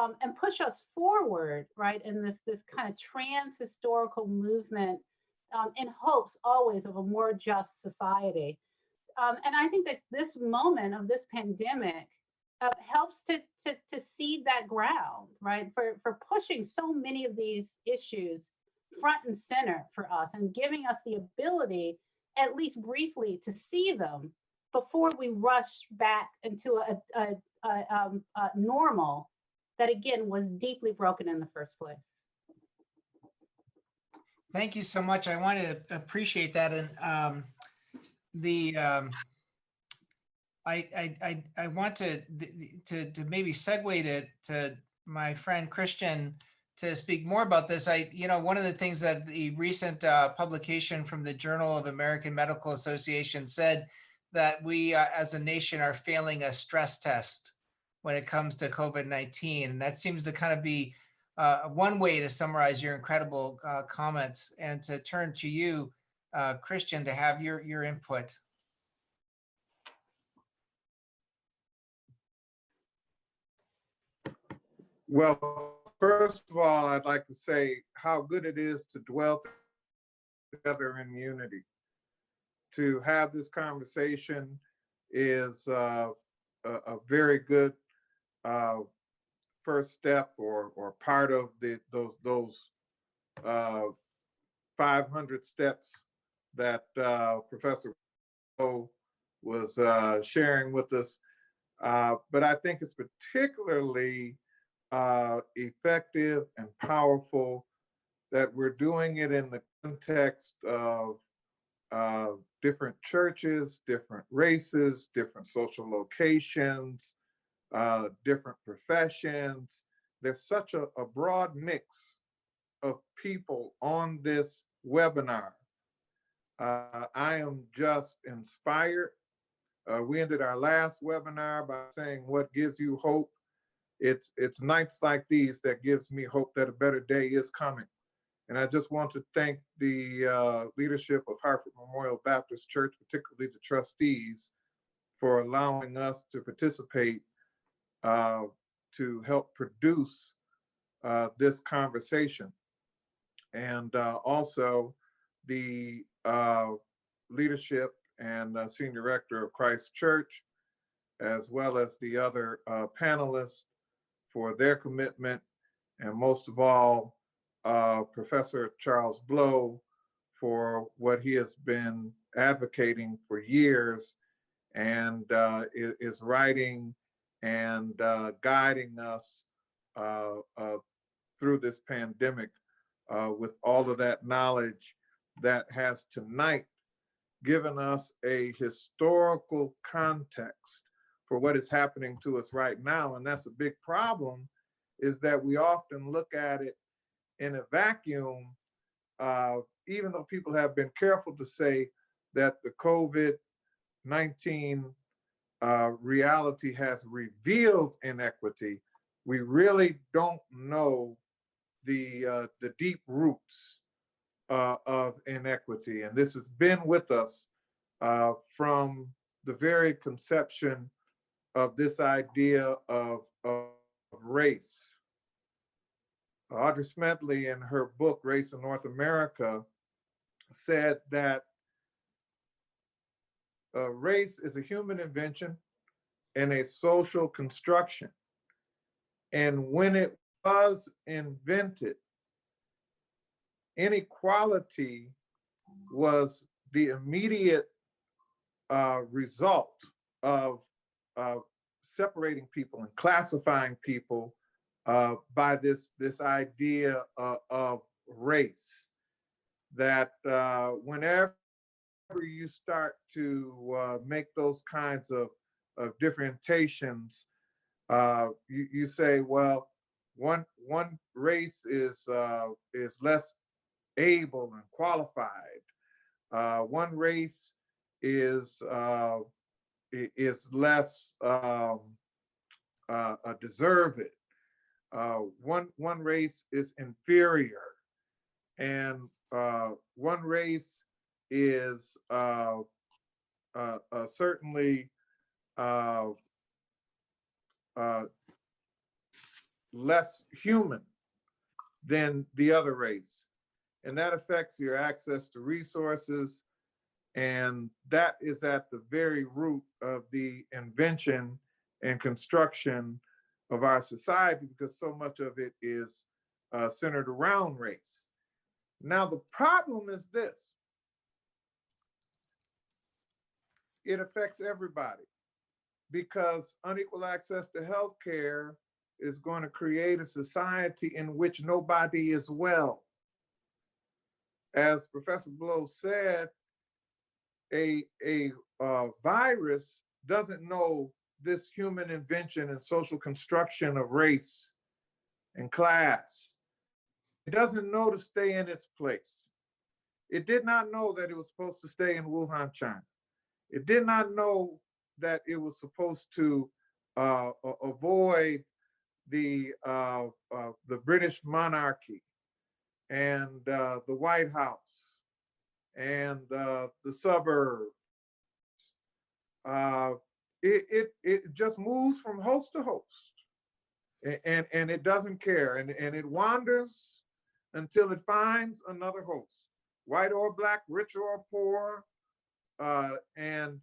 Speaker 5: um, and push us forward, right, in this, this kind of trans historical movement um, in hopes always of a more just society. Um, and I think that this moment of this pandemic uh, helps to, to, to seed that ground, right, for, for pushing so many of these issues front and center for us and giving us the ability at least briefly to see them before we rush back into a, a, a, um, a normal that again was deeply broken in the first place.
Speaker 2: Thank you so much. I want to appreciate that. And um, the um, I, I I want to to to maybe segue to to my friend Christian to speak more about this. I you know one of the things that the recent uh, publication from the Journal of American Medical Association said that we uh, as a nation are failing a stress test when it comes to COVID-19. And that seems to kind of be uh, one way to summarize your incredible uh, comments and to turn to you, uh, Christian, to have your, your input.
Speaker 1: Well, first of all, I'd like to say how good it is to dwell together in unity. To have this conversation is uh, a, a very good uh, first step or or part of the those those uh, 500 steps that uh, Professor was uh, sharing with us. Uh, but I think it's particularly uh, effective and powerful that we're doing it in the context of uh, different churches, different races, different social locations, uh, different professions. There's such a, a broad mix of people on this webinar. Uh, I am just inspired. Uh, we ended our last webinar by saying, what gives you hope? It's, it's nights like these that gives me hope that a better day is coming. And I just want to thank the uh, leadership of Hartford Memorial Baptist Church, particularly the trustees, for allowing us to participate uh, to help produce uh, this conversation. And uh, also the uh, leadership and uh, senior director of Christ Church, as well as the other panelists for their commitment. And most of all, uh, Professor Charles Blow for what he has been advocating for years and uh, i- is writing and uh, guiding us uh, uh, through this pandemic uh, with all of that knowledge that has tonight given us a historical context for what is happening to us right now. And that's a big problem is that we often look at it in a vacuum, uh, even though people have been careful to say that the COVID 19 uh, reality has revealed inequity, we really don't know the uh, the deep roots uh, of inequity, and this has been with us uh, from the very conception of this idea of, of race. Audrey Smedley, in her book Race in North America, said that uh, race is a human invention and a social construction. And when it was invented, inequality was the immediate uh, result of uh, separating people and classifying people uh, by this this idea uh, of race. That uh, whenever you start to uh, make those kinds of, of differentiations, uh, you, you say, well, one one race is is less able and qualified. One race is is less um, uh, uh, deserved. Uh, one one race is inferior, and uh, one race is uh, uh, certainly less human than the other race. And that affects your access to resources. And that is at the very root of the invention and construction of our society because so much of it is uh, centered around race. Now, the problem is this it affects everybody because unequal access to health care is going to create a society in which nobody is well. As Professor Blow said, a, a uh, virus doesn't know this human invention and social construction of race and class. It doesn't know to stay in its place. It did not know that it was supposed to stay in Wuhan, China. It did not know that it was supposed to uh, avoid the uh, uh, the British monarchy and uh, the White House and uh, the suburbs. Uh, it, it it just moves from host to host, A- and and it doesn't care, and and it wanders until it finds another host, white or black, rich or poor, uh, and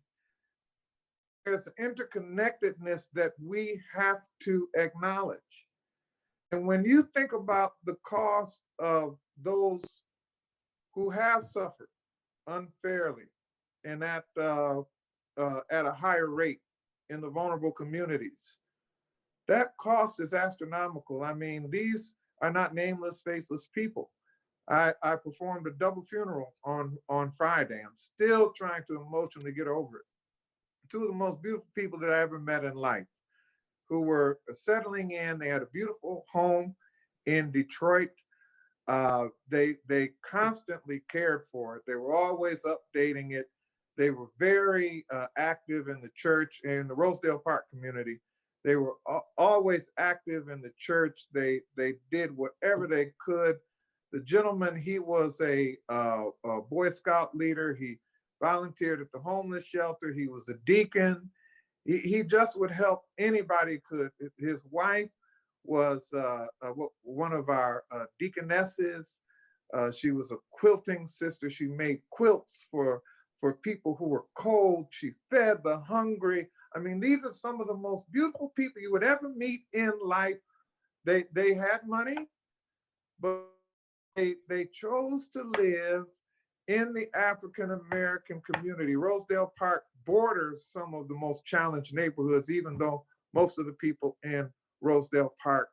Speaker 1: there's interconnectedness that we have to acknowledge. And when you think about the cost of those who have suffered unfairly and at uh, uh, at a higher rate in the vulnerable communities, that cost is astronomical. I mean, these are not nameless, faceless people. I, I performed a double funeral on on Friday. I'm still trying to emotionally get over it two of the most beautiful people that I ever met in life who were settling in. They had a beautiful home in Detroit. Uh, they they constantly cared for it. They were always updating it. They were very uh, active in the church in the Rosedale Park community. They were al- always active in the church. They they did whatever they could the gentleman, he was a, uh, a Boy Scout leader. He volunteered at the homeless shelter. He was a deacon. He, he just would help anybody could. His wife was uh, uh, one of our uh, deaconesses. Uh, she was a quilting sister. She made quilts for for people who were cold. She fed the hungry. I mean, these are some of the most beautiful people you would ever meet in life. They they had money, but they they chose to live in the African American community. Rosedale Park borders some of the most challenged neighborhoods, even though most of the people in Rosedale Park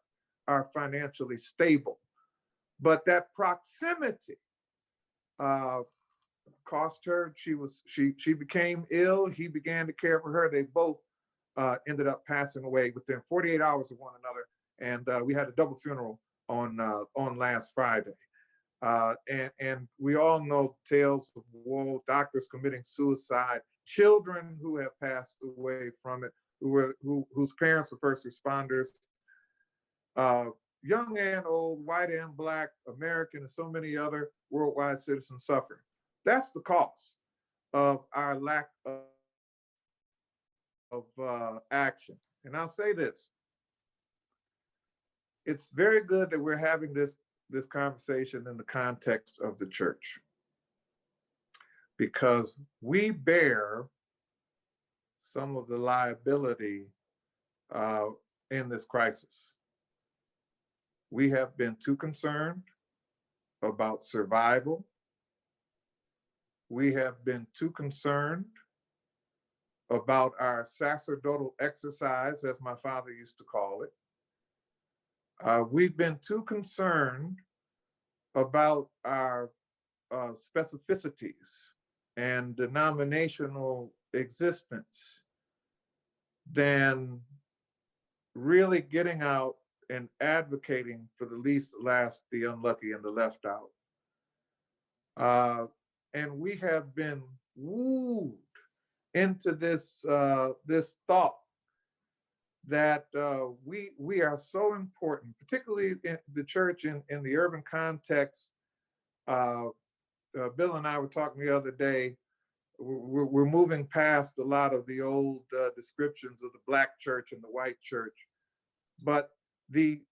Speaker 1: are financially stable. But that proximity uh, cost her. She was she she became ill. He began to care for her. They both uh, ended up passing away within 48 hours of one another, and uh, we had a double funeral on uh, on last Friday. Uh, and and we all know tales of woe, doctors committing suicide, children who have passed away from it, who were who whose parents were first responders. Uh, young and old, white and black, American, and so many other worldwide citizens suffer. That's the cost of our lack of, of uh, action. And I'll say this. It's very good that we're having this, this conversation in the context of the church. Because we bear some of the liability uh, in this crisis. We have been too concerned about survival. We have been too concerned about our sacerdotal exercise, as my father used to call it. Uh, we've been too concerned about our uh, specificities and denominational existence than really getting out and advocating for the least, last, the unlucky, and the left out. Uh, and we have been wooed into this uh, this thought that uh, we we are so important, particularly in the church in, in the urban context. Uh, uh, Bill and I were talking the other day. We're, we're moving past a lot of the old uh, descriptions of the black church and the white church, but the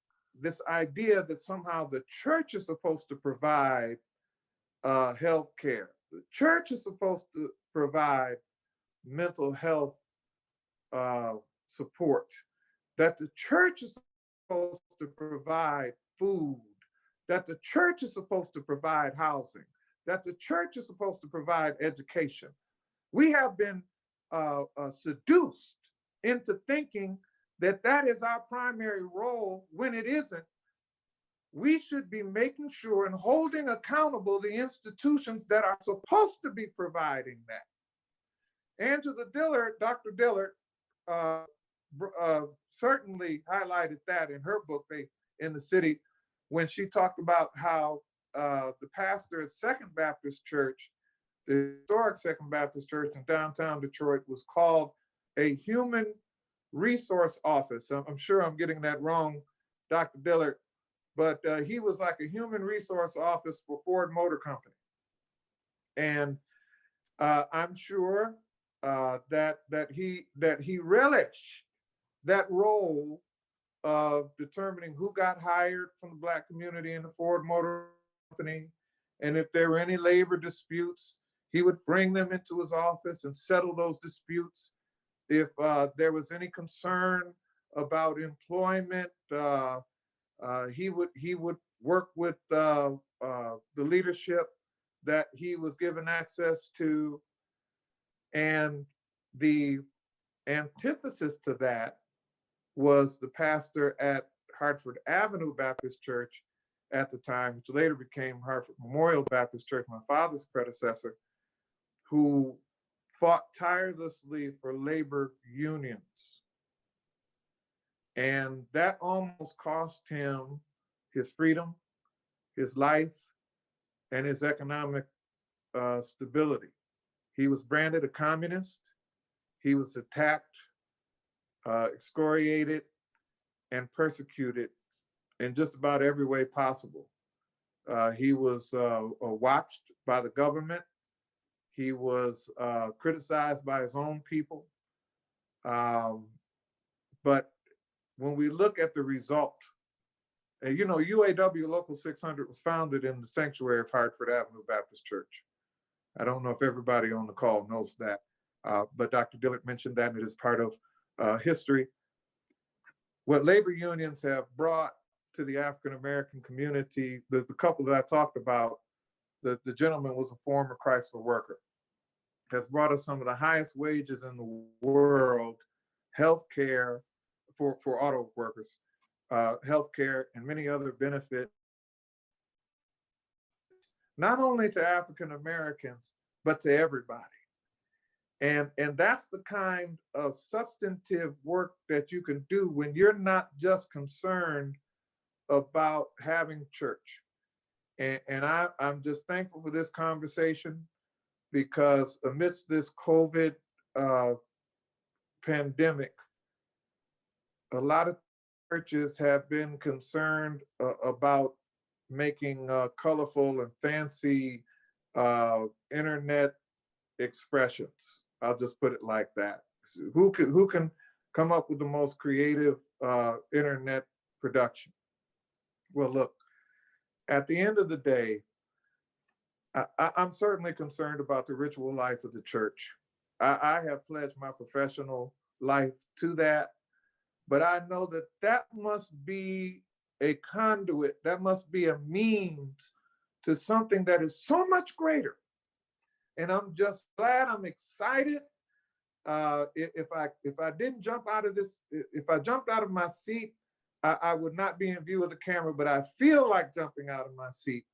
Speaker 1: this idea that somehow the church is supposed to provide uh, health care. The church is supposed to provide mental health uh, support, that the church is supposed to provide food, that the church is supposed to provide housing, that the church is supposed to provide education. We have been uh, uh, seduced into thinking that that is our primary role when it isn't. We should be making sure and holding accountable the institutions that are supposed to be providing that. Angela Dillard, Dr. Dillard, uh, uh, certainly highlighted that in her book, Faith in the City, when she talked about how uh, the pastor at Second Baptist Church, the historic Second Baptist Church in downtown Detroit, was called a human resource office. I'm, I'm sure I'm getting that wrong, Dr. Dillard, but uh, he was like a human resource office for Ford Motor Company. And uh, I'm sure uh, that that he that he relished that role of determining who got hired from the black community in the Ford Motor Company, and if there were any labor disputes, he would bring them into his office and settle those disputes. If uh, there was any concern about employment, uh, uh, he would he would work with uh, uh, the leadership that he was given access to, and the antithesis to that was the pastor at Hartford Avenue Baptist Church at the time, which later became Hartford Memorial Baptist Church, my father's predecessor, who fought tirelessly for labor unions. And that almost cost him his freedom, his life, and his economic uh, stability. He was branded a communist. He was attacked, uh, excoriated, and persecuted in just about every way possible. Uh, he was uh, uh, watched by the government. He was uh, criticized by his own people. Um, but when we look at the result, and you know, UAW Local 600 was founded in the sanctuary of Hartford Avenue Baptist Church. I don't know if everybody on the call knows that, uh, but Dr. Dillard mentioned that it is part of uh, history. What labor unions have brought to the African American community, the, the couple that I talked about, the, the gentleman was a former Chrysler worker, has brought us some of the highest wages in the world, health care for, for auto workers, uh, health care, and many other benefits, not only to African Americans, but to everybody. And, and that's the kind of substantive work that you can do when you're not just concerned about having church. And, and I, I'm just thankful for this conversation because amidst this COVID uh, pandemic, a lot of churches have been concerned uh, about making uh, colorful and fancy uh, internet expressions. I'll just put it like that. Who can who can come up with the most creative uh, internet production? Well, look, at the end of the day, I, I'm certainly concerned about the ritual life of the church. I, I have pledged my professional life to that, but I know that that must be a conduit, that must be a means to something that is so much greater. And I'm just glad, I'm excited. Uh, if I if I didn't jump out of this, if I jumped out of my seat, I, I would not be in view of the camera, but I feel like jumping out of my seat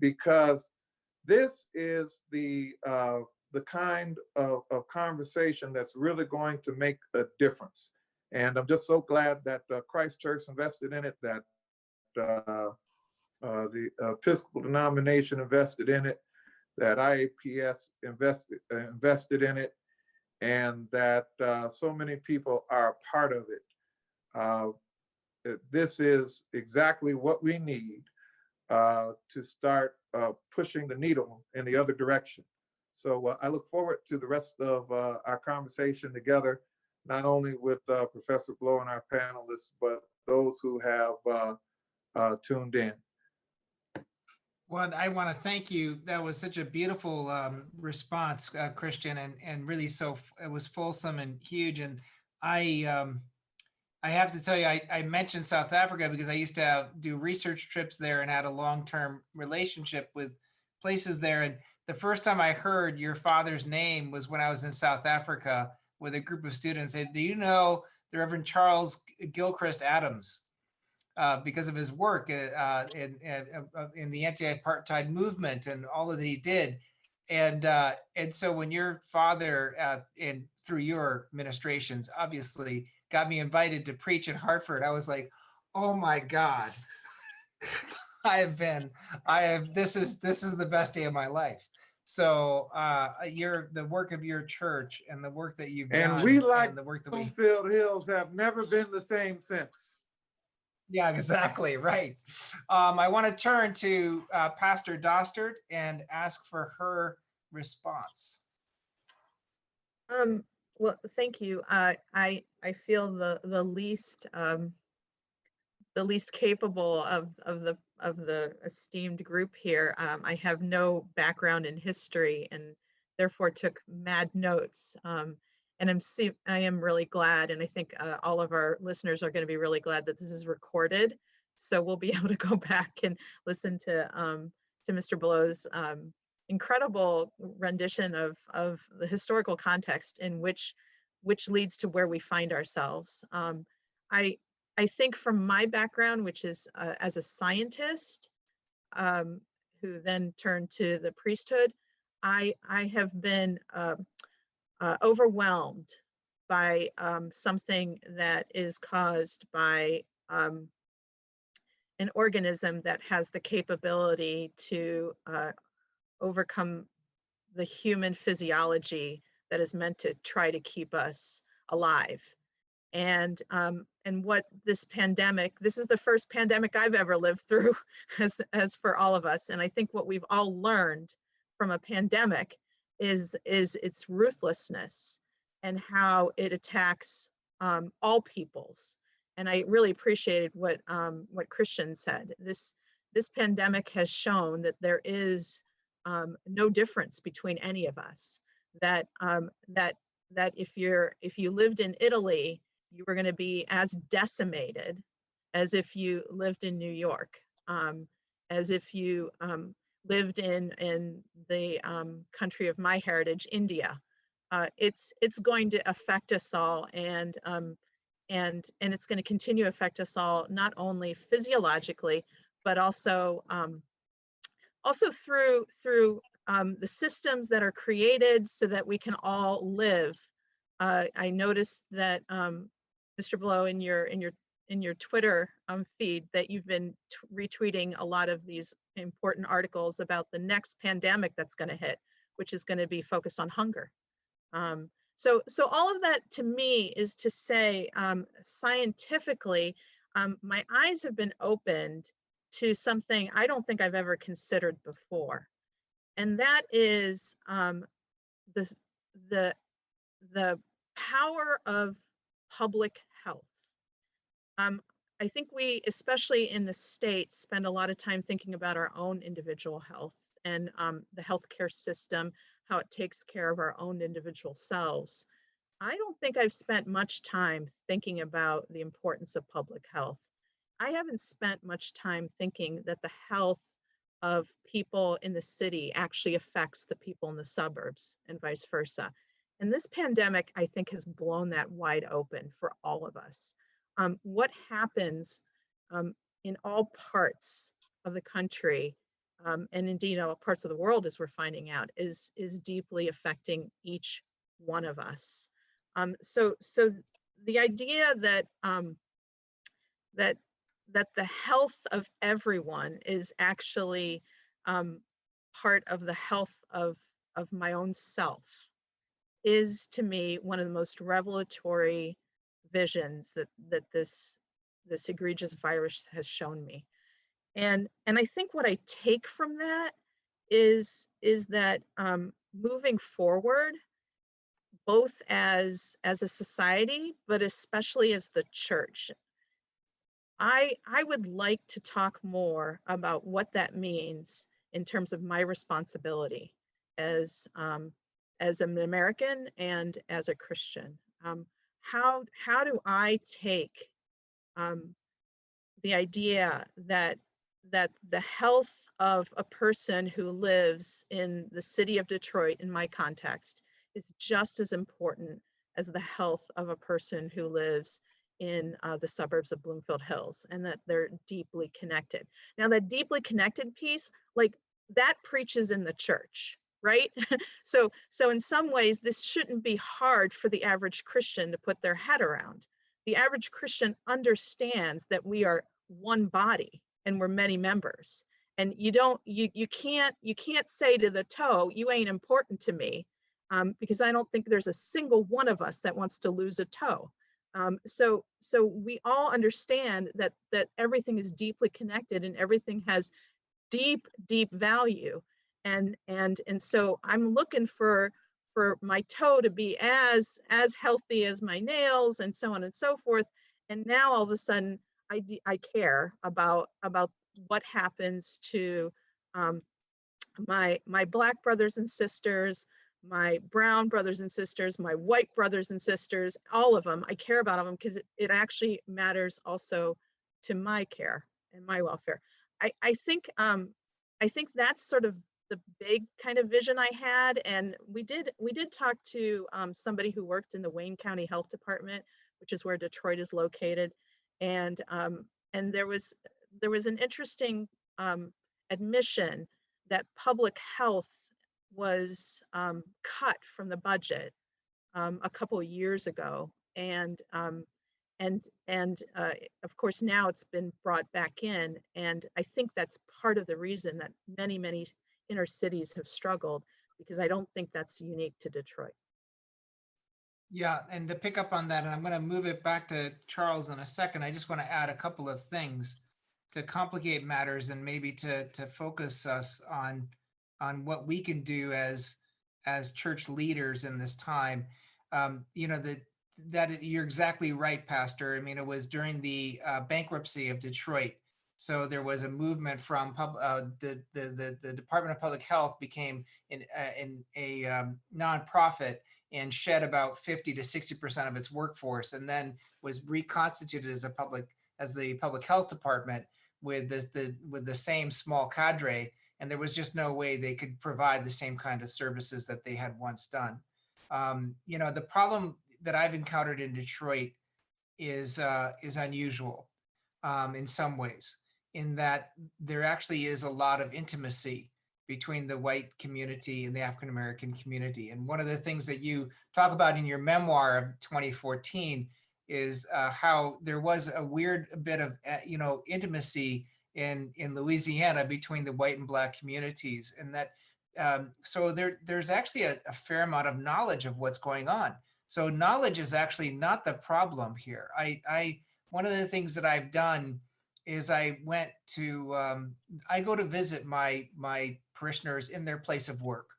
Speaker 1: because this is the uh, the kind of, of conversation that's really going to make a difference. And I'm just so glad that uh, Christ Church invested in it, that uh, uh, the Episcopal denomination invested in it, that IAPS invested uh, invested in it, and that uh, so many people are a part of it. Uh, this is exactly what we need uh, to start uh, pushing the needle in the other direction. So uh, I look forward to the rest of uh, our conversation together, not only with uh, Professor Blow and our panelists, but those who have tuned in.
Speaker 2: Well, I want to thank you. That was such a beautiful um, response, Christian, and and really so it was fulsome and huge. And I um, I have to tell you, I, I mentioned South Africa because I used to have, do research trips there and had a long term relationship with places there. And the first time I heard your father's name was when I was in South Africa with a group of students. And do you know the Reverend Charles Gilchrist Adams? uh, because of his work uh, uh, in, in, uh, in the anti-apartheid movement and all that he did. And uh, and so when your father, uh, and through your ministrations, obviously got me invited to preach in Hartford, I was like, oh my God, I have been, I have. This is this is the best day of my life. So uh, your the work of your church and the work that you've
Speaker 1: And
Speaker 2: done,
Speaker 1: we like
Speaker 2: and the work that we
Speaker 1: Bloomfield Hills have never been the same since.
Speaker 2: Yeah, exactly. Right. Um, I want to turn to uh, Pastor Dostert and ask for her response.
Speaker 6: Um, well, thank you. Uh, I, I feel the, the least, um, the least capable of, of the, of the esteemed group here. Um, I have no background in history and therefore took mad notes. Um, and I'm, I am really glad, and I think uh, all of our listeners are going to be really glad that this is recorded. So we'll be able to go back and listen to, um, to Mr. Blow's, um, incredible rendition of of the historical context in which which leads to where we find ourselves. Um, I I think from my background, which is uh, as a scientist, um, who then turned to the priesthood, I I have been uh, uh, overwhelmed by um, something that is caused by um, an organism that has the capability to uh, overcome the human physiology that is meant to try to keep us alive. and um, and what this pandemic this is the first pandemic i've ever lived through as as for all of us. And i think what we've all learned from a pandemic is is its ruthlessness and how it attacks um, all peoples. And i really appreciated what um, what christian said. This this pandemic has shown that there is um, no difference between any of us that um, that that if you're if you lived in italy you were going to be as decimated as if you lived in New York, um, as if you um, lived in in the um, country of my heritage, India. Uh, it's it's going to affect us all, and um, and and it's going to continue to affect us all, not only physiologically, but also um, also through through um, the systems that are created so that we can all live. Uh, I noticed that um, Mr. Blow, in your in your in your Twitter um, feed that you've been retweeting a lot of these important articles about the next pandemic that's going to hit, which is going to be focused on hunger. Um, so, so all of that to me is to say um, scientifically, um, my eyes have been opened to something I don't think I've ever considered before, and that is um, the the the power of public health. Um, I think we, especially in the States, spend a lot of time thinking about our own individual health and um, the healthcare system, how it takes care of our own individual selves. I don't think I've spent much time thinking about the importance of public health. I haven't spent much time thinking that the health of people in the city actually affects the people in the suburbs and vice versa. And this pandemic, I think, has blown that wide open for all of us. Um, what happens um, in all parts of the country, um, and indeed all parts of the world, as we're finding out, is is deeply affecting each one of us. Um, so, so the idea that um, that that the health of everyone is actually um, part of the health of of my own self is to me one of the most revelatory visions that that this this egregious virus has shown me. And and i think what i take from that is is that um, moving forward both as as a society but especially as the church i i would like to talk more about what that means in terms of my responsibility as um, as an American and as a Christian. Um, how how do I take um, the idea that that the health of a person who lives in the city of Detroit, in my context, is just as important as the health of a person who lives in uh, the suburbs of Bloomfield Hills, and that they're deeply connected. Now, that deeply connected piece, like that preaches in the church right? So so in some ways this shouldn't be hard for the average christian to put their head around. The average christian understands that we are one body and we're many members. And you don't you you can't you can't say to the toe you ain't important to me um, because i don't think there's a single one of us that wants to lose a toe um, so so we all understand that that everything is deeply connected and everything has deep deep value. And and and so i'm looking for for my toe to be as as healthy as my nails and so on and so forth. And now all of a sudden i i care about about what happens to um, my my black brothers and sisters my brown brothers and sisters my white brothers and sisters all of them i care about them because it, it actually matters also to my care and my welfare i i think um i think that's sort of the big kind of vision I had. And we did we did talk to um, somebody who worked in the Wayne County Health Department, which is where Detroit is located, and um, and there was there was an interesting um, admission that public health was um, cut from the budget um, a couple years ago, and um, and and uh, of course now it's been brought back in, and I think that's part of the reason that many many inner cities have struggled because I don't think that's unique to Detroit.
Speaker 2: Yeah, and to pick up on that, and I'm going to move it back to Charles in a second. I just want to add a couple of things to complicate matters and maybe to to focus us on on what we can do as as church leaders in this time. Um, you know that that you're exactly right, Pastor. I mean, it was during the uh, bankruptcy of Detroit, so there was a movement from pub, uh, the, the the the Department of Public Health became in uh, in a um, nonprofit and shed about 50 to 60% of its workforce and then was reconstituted as a public as the public health department with the, the with the same small cadre and there was just no way they could provide the same kind of services that they had once done um, you know the problem that i've encountered in detroit is uh, is unusual um, in some ways in that there actually is a lot of intimacy between the white community and the African American community. And one of the things that you talk about in your memoir of 2014 is uh, how there was a weird bit of uh, you know intimacy in in Louisiana between the white and black communities, and that um, so there there's actually a, a fair amount of knowledge of what's going on. So knowledge is actually not the problem here. I I one of the things that I've done is I went to um, I go to visit my my parishioners in their place of work,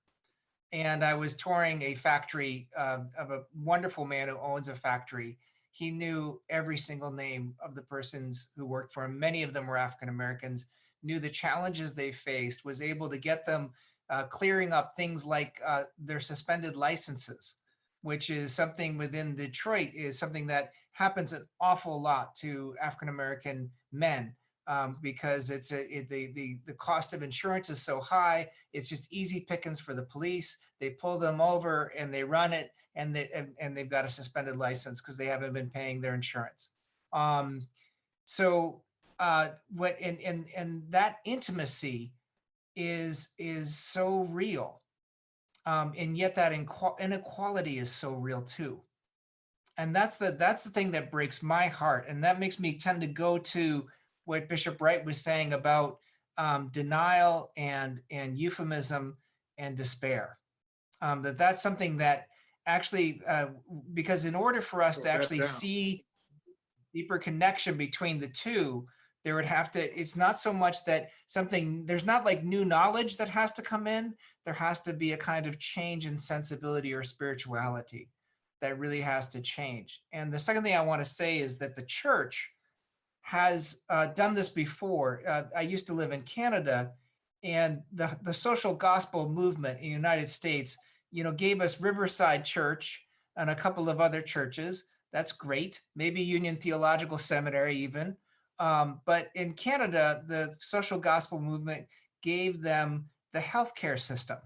Speaker 2: and I was touring a factory uh, of a wonderful man who owns a factory. He knew every single name of the persons who worked for him. Many of them were African Americans. Knew the challenges they faced. Was able to get them uh, clearing up things like uh, their suspended licenses, which is something within Detroit is something that happens an awful lot to African American men um, because it's a, it, the, the the cost of insurance is so high. It's just easy pickings for the police. They pull them over and they run it, and they and, and they've got a suspended license because they haven't been paying their insurance. Um, so uh, what and and and that intimacy is is so real, um, and yet that inequality is so real too and that's the that's the thing that breaks my heart and that makes me tend to go to what bishop wright was saying about um, denial and and euphemism and despair um, that that's something that actually uh, because in order for us to actually
Speaker 1: down.
Speaker 2: see deeper connection between the two there would have to it's not so much that something there's not like new knowledge that has to come in there has to be a kind of change in sensibility or spirituality that really has to change. And the second thing I want to say is that the church has uh, done this before. Uh, I used to live in Canada, and the the social gospel movement in the United States, you know, gave us Riverside Church and a couple of other churches. That's great. Maybe Union Theological Seminary even. Um, but in Canada, the social gospel movement gave them the healthcare system.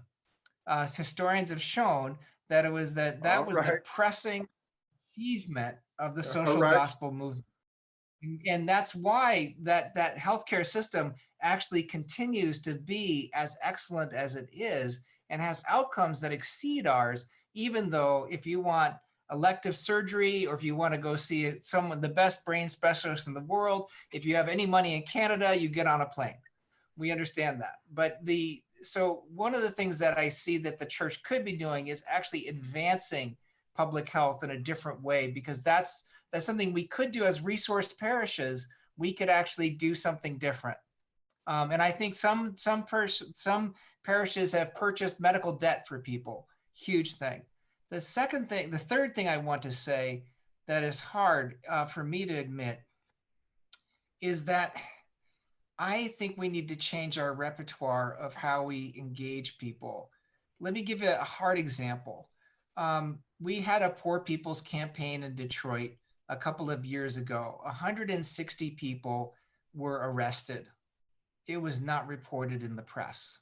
Speaker 2: Uh, historians have shown that it was that that
Speaker 1: All
Speaker 2: was the pressing achievement of the social
Speaker 1: right.
Speaker 2: gospel movement And- that's why that that healthcare system actually continues to be as excellent as it is and has outcomes that exceed ours even though if you want elective surgery or if you want to go see someone the best brain specialist in the world if you have any money in canada you get on a plane. We understand that. But the so one of the things that i see that the church could be doing is actually advancing public health in a different way because that's that's something we could do as resourced parishes we could actually do something different um, and i think some some pers- some parishes have purchased medical debt for people huge thing the second thing the third thing i want to say that is hard uh, for me to admit is that I think we need to change our repertoire of how we engage people. Let me give you a hard example. Um, we had a poor people's campaign in Detroit a couple of years ago. 160 people were arrested. It was not reported in the press.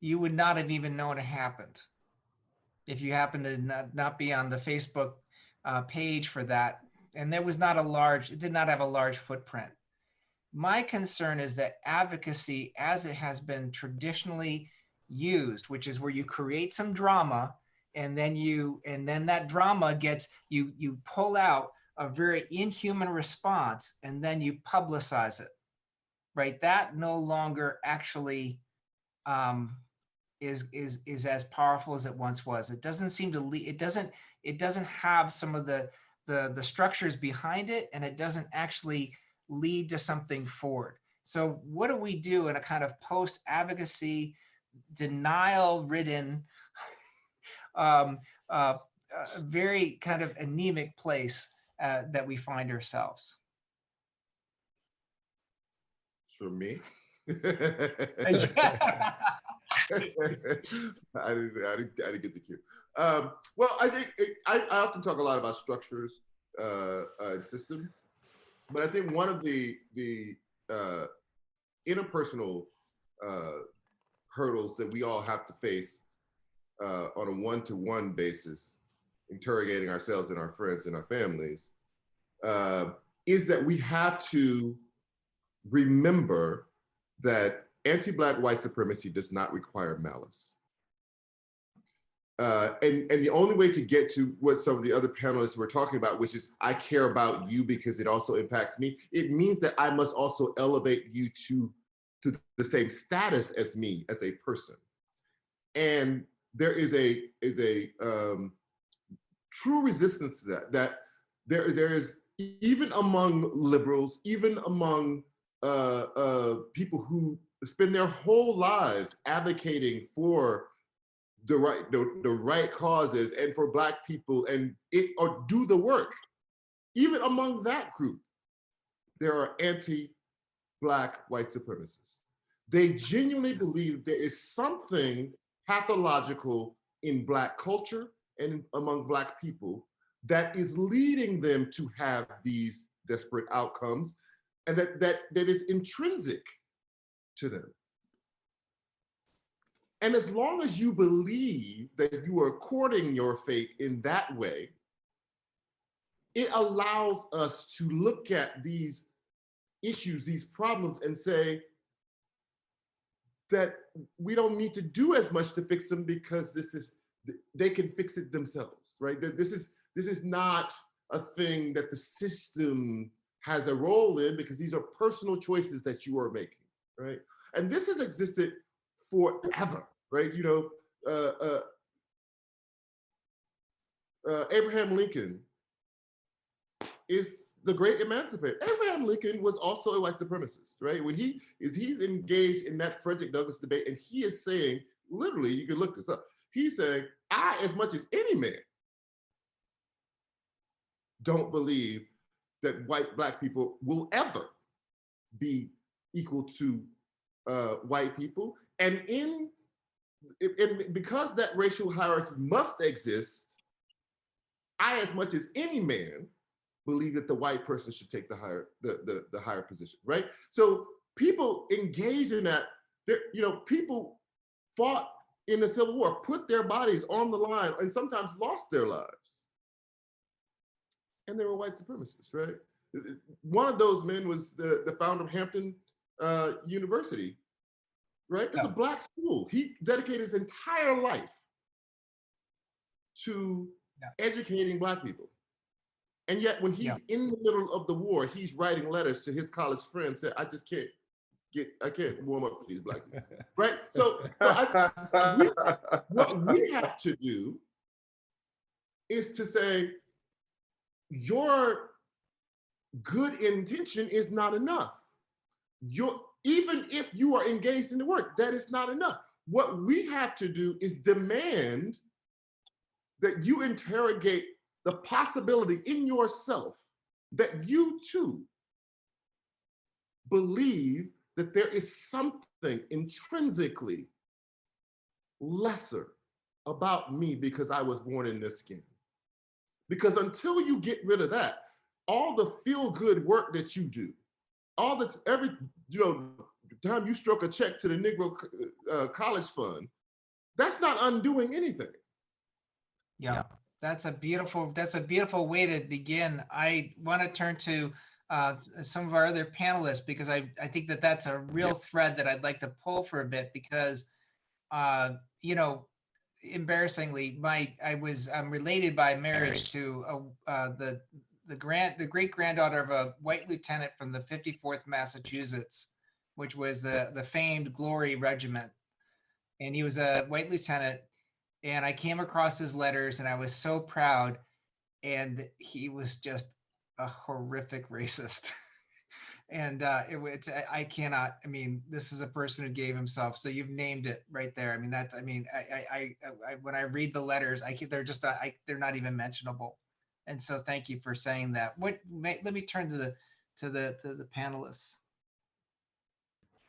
Speaker 2: You would not have even known it happened if you happen to not, not be on the Facebook uh, page for that. And there was not a large, it did not have a large footprint. My concern is that advocacy, as it has been traditionally used, which is where you create some drama and then you and then that drama gets you you pull out a very inhuman response and then you publicize it right that no longer actually um, is is is as powerful as it once was. It doesn't seem to lead. It doesn't. It doesn't have some of the the the structures behind it, and it doesn't actually lead to something forward. So what do we do in a kind of post advocacy, denial ridden, um, uh, very kind of anemic place uh, that we find ourselves?
Speaker 4: For me. I didn't, I didn't, I didn't get the cue. Um, well, I think it, I, I often talk a lot about structures uh, uh, and systems, but I think one of the the uh, interpersonal uh, hurdles that we all have to face uh, on a one-to-one basis, interrogating ourselves and our friends and our families, uh, is that we have to remember that anti-black white supremacy does not require malice. Uh, and, and the only way to get to what some of the other panelists were talking about, which is I care about you because it also impacts me, it means that I must also elevate you to, to the same status as me as a person. And there is a is a um, true resistance to that. That there there is even among liberals, even among uh, uh, people who spend their whole lives advocating for the right the, the right causes and for black people and it or do the work even among that group there are anti-black white supremacists they genuinely believe there is something pathological in black culture and among black people that is leading them to have these desperate outcomes and that that that is intrinsic to them. And as long as you believe that you are courting your fate in that way, it allows us to look at these issues, these problems, and say that we don't need to do as much to fix them because this is they can fix it themselves, right? This is this is not a thing that the system has a role in because these are personal choices that you are making, right? And this has existed forever right? You know, uh, uh, uh, Abraham Lincoln is the great emancipator. Abraham Lincoln was also a white supremacist, right? When he is he's engaged in that Frederick Douglass debate, and he is saying, literally, you can look this up. He's saying, I, as much as any man, don't believe that white black people will ever be equal to uh, white people. And in and because that racial hierarchy must exist, I, as much as any man, believe that the white person should take the higher the, the, the higher position, right? So people engaged in that, you know, people fought in the Civil War, put their bodies on the line, and sometimes lost their lives. And they were white supremacists, right? One of those men was the, the founder of Hampton uh, University, right? It's
Speaker 2: Yeah.
Speaker 4: a black school. He dedicated his entire life to
Speaker 2: Yeah.
Speaker 4: educating black people. And yet when he's
Speaker 2: Yeah.
Speaker 4: in the middle of the war, he's writing letters to his college friends saying, I just can't get, I can't warm up to these black people, right? So, so I, what we have to do is to say, your good intention is not enough. Your even if you are engaged in the work, that is not enough. What we have to do is demand that you interrogate the possibility in yourself that you too believe that there is something intrinsically lesser about me because I was born in this skin. Because until you get rid of that, all the feel good work that you do, all the every you know time you stroke a check to the Negro uh, College Fund, that's not undoing anything.
Speaker 2: Yeah, that's a beautiful, that's a beautiful way to begin. I want to turn to uh, some of our other panelists because I, I think that that's a real thread that I'd like to pull for a bit because, uh, you know, embarrassingly, my I was I'm related by marriage to a, uh, the the grand the great granddaughter of a white lieutenant from the 54th Massachusetts, which was the the famed Glory Regiment. and he was a white lieutenant. And I came across his letters, and I was so proud. And he was just a horrific racist. and uh, it, it's I, cannot. I mean, this is a person who gave himself. So you've named it right there. I mean, that's. I mean, I, I, I, I when I read the letters, I can, they're just. uh, I, they're not even mentionable. And so, thank you for saying that. What? May, let me turn to the to the to the panelists.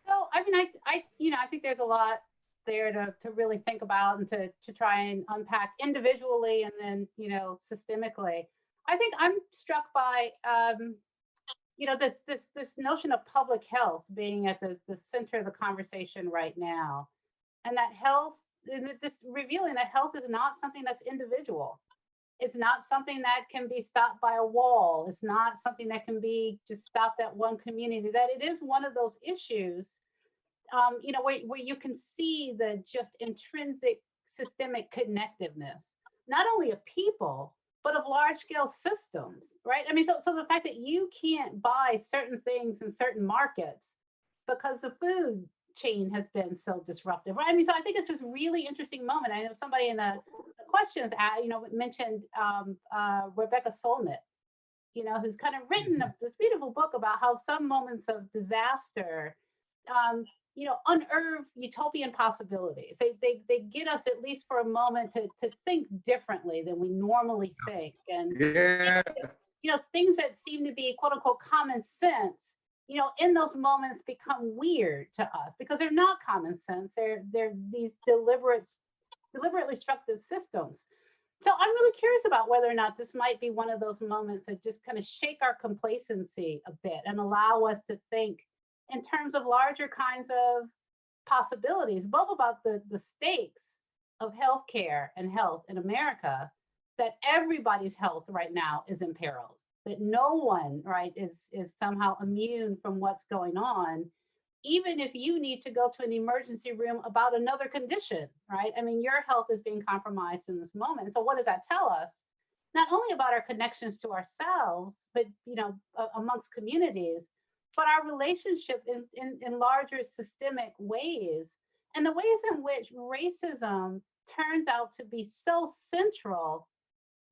Speaker 5: So, I mean, I, I, you know, I think there's a lot there to, to really think about and to, to try and unpack individually and then, you know, systemically. I think I'm struck by, um, you know, this, this, this notion of public health being at the, the center of the conversation right now. And that health, and this revealing that health is not something that's individual. It's not something that can be stopped by a wall. It's not something that can be just stopped at one community, that it is one of those issues um, you know, where, where you can see the just intrinsic systemic connectiveness, not only of people, but of large scale systems, right? I mean, so, so the fact that you can't buy certain things in certain markets because the food chain has been so disruptive, right? I mean, so I think it's just really interesting moment. I know somebody in the, the questions, uh, you know, mentioned um, uh, Rebecca Solnit, you know, who's kind of written a, this beautiful book about how some moments of disaster um, you know, unearth utopian possibilities. They, they, they get us at least for a moment to, to think differently than we normally think. And,
Speaker 1: Yeah,
Speaker 5: you know, things that seem to be quote unquote common sense, you know, in those moments become weird to us because they're not common sense. They're, they're these deliberate, deliberately destructive systems. So I'm really curious about whether or not this might be one of those moments that just kind of shake our complacency a bit and allow us to think in terms of larger kinds of possibilities, both about the, the stakes of healthcare and health in America, that everybody's health right now is imperiled, that no one, right, is, is somehow immune from what's going on, even if you need to go to an emergency room about another condition, right? I mean, your health is being compromised in this moment. So what does that tell us? Not only about our connections to ourselves, but, you know, amongst communities, but our relationship in, in, in larger systemic ways and the ways in which racism turns out to be so central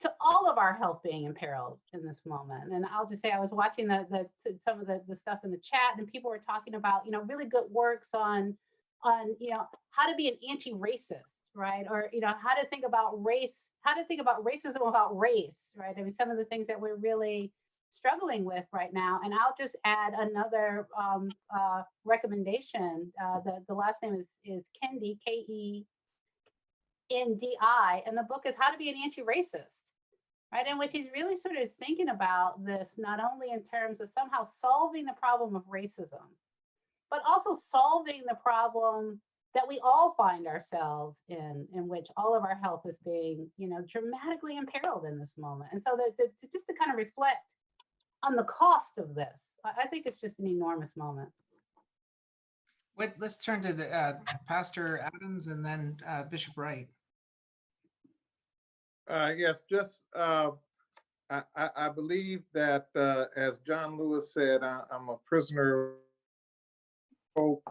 Speaker 5: to all of our health being imperiled in this moment. And I'll just say I was watching the, the some of the, the stuff in the chat and people were talking about, you know, really good works on on, you know, how to be an anti-racist, right? Or, you know, how to think about race, how to think about racism without race, right? I mean, some of the things that we're really struggling with right now. And I'll just add another um, uh, recommendation. Uh, the, the last name is, is Kendi, K E N D I, and the book is How to Be an Anti Racist, right? In which he's really sort of thinking about this not only in terms of somehow solving the problem of racism, but also solving the problem that we all find ourselves in, in which all of our health is being, you know, dramatically imperiled in this moment. And so that, just to kind of reflect on the cost of this. I, I think it's just an enormous moment.
Speaker 2: What, let's turn to the uh, Pastor Adams and then uh, Bishop Wright.
Speaker 1: uh, yes, just, uh, I, I, I believe that, uh, as John Lewis said, I, I'm a prisoner of hope.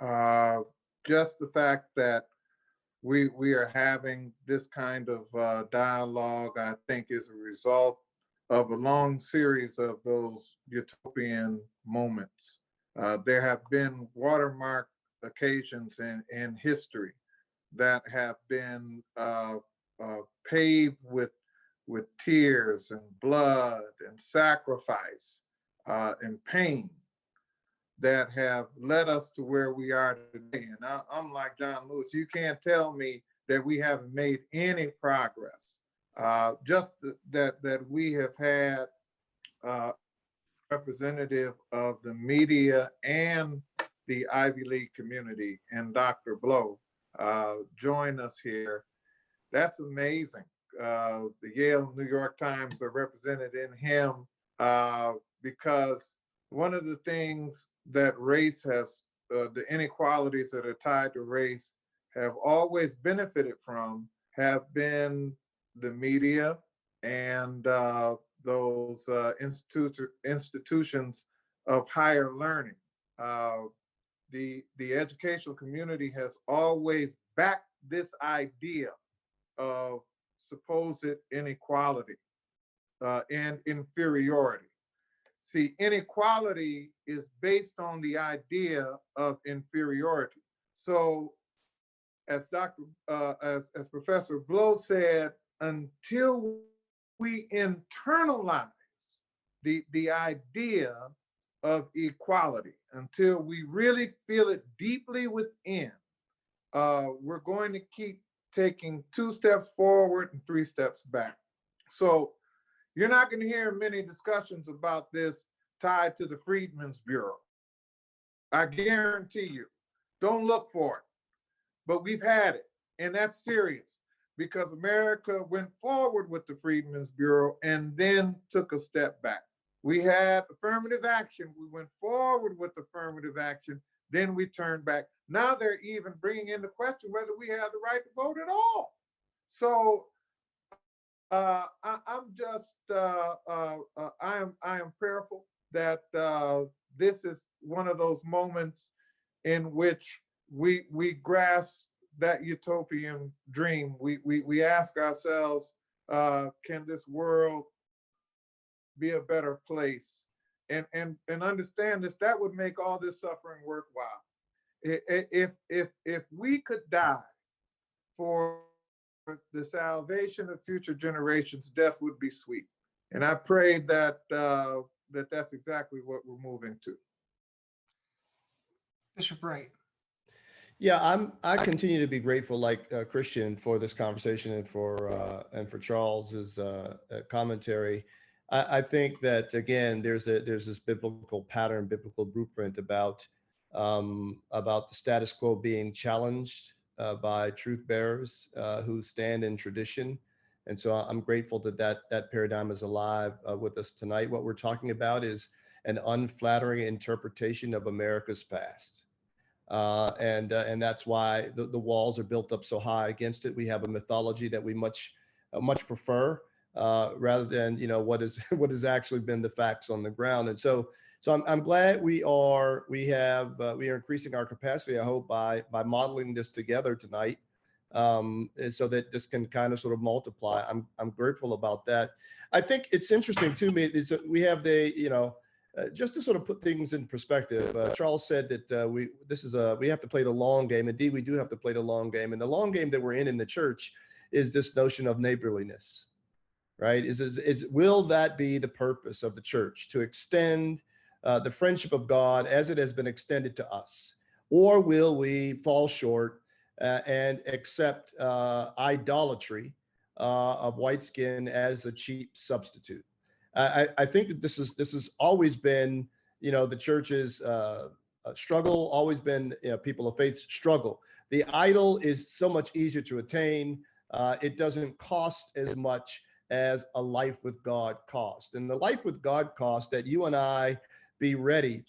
Speaker 1: Uh, just the fact that we, we are having this kind of, uh, dialogue, I think is a result of a long series of those utopian moments. Uh, there have been watermark occasions in, in history that have been, uh, uh, paved with with tears and blood and sacrifice uh, and pain that have led us to where we are today. And I, I'm like John Lewis, you can't tell me that we haven't made any progress. Uh, just that that we have had uh, representative of the media and the Ivy League community and Dr. Blow uh, join us here that's amazing. Uh, the Yale New York Times are represented in him uh, because one of the things that race has, uh, the inequalities that are tied to race have always benefited from have been the media and uh, those uh, institu- institutions of higher learning. Uh, the, the educational community has always backed this idea of supposed inequality uh, and inferiority. See, inequality is based on the idea of inferiority. So as Dr. Uh, as, as Professor Blow said, until we internalize the, the idea of equality, until we really feel it deeply within, uh, we're going to keep taking two steps forward and three steps back. So you're not going to hear many discussions about this tied to the Freedmen's Bureau. I guarantee you, don't look for it. But we've had it, and that's serious because America went forward with the Freedmen's Bureau and then took a step back. We had affirmative action. We went forward with affirmative action. Then we turned back. Now they're even bringing into question whether we have the right to vote at all. So uh, I, I'm just, uh, uh, uh, I am, I am prayerful that uh, this is one of those moments in which we we grasp that utopian dream. We we we ask ourselves, uh, can this world be a better place? And and and understand this. That would make all this suffering worthwhile. If if if we could die for the salvation of future generations, death would be sweet. And I pray that uh, that that's exactly what we're moving to.
Speaker 2: Bishop Wright.
Speaker 3: Yeah, I'm, I continue to be grateful, like uh, Christian, for this conversation and for, uh, and for Charles's uh, uh, commentary. I, I think that, again, there's a, there's this biblical pattern, biblical blueprint about, um, about the status quo being challenged uh, by truth bearers uh, who stand in tradition. And so I'm grateful that that, that paradigm is alive uh, with us tonight. What we're talking about is an unflattering interpretation of America's past. Uh, and uh, and that's why the, the walls are built up so high against it. We have a mythology that we much uh, much prefer uh, rather than you know what is what has actually been the facts on the ground. And so so I'm, I'm glad we are we have uh, we are increasing our capacity. I hope by by modeling this together tonight, um, so that this can kind of sort of multiply. I'm I'm grateful about that. I think it's interesting to me is that we have the you know uh, just to sort of put things in perspective, uh, Charles said that uh, we this is a we have to play the long game. Indeed, we do have to play the long game, and the long game that we're in in the church is this notion of neighborliness, right? Is is, is will that be the purpose of the church to extend uh, the friendship of God as it has been extended to us, or will we fall short uh, and accept idolatry of white skin as a cheap substitute? I, I think that this is this has always been, you know, the church's uh, uh, struggle, always been you know, people of faith struggle. The idol is so much easier to attain. Uh, it doesn't cost as much as a life with God cost. And the life with God cost that you and I be ready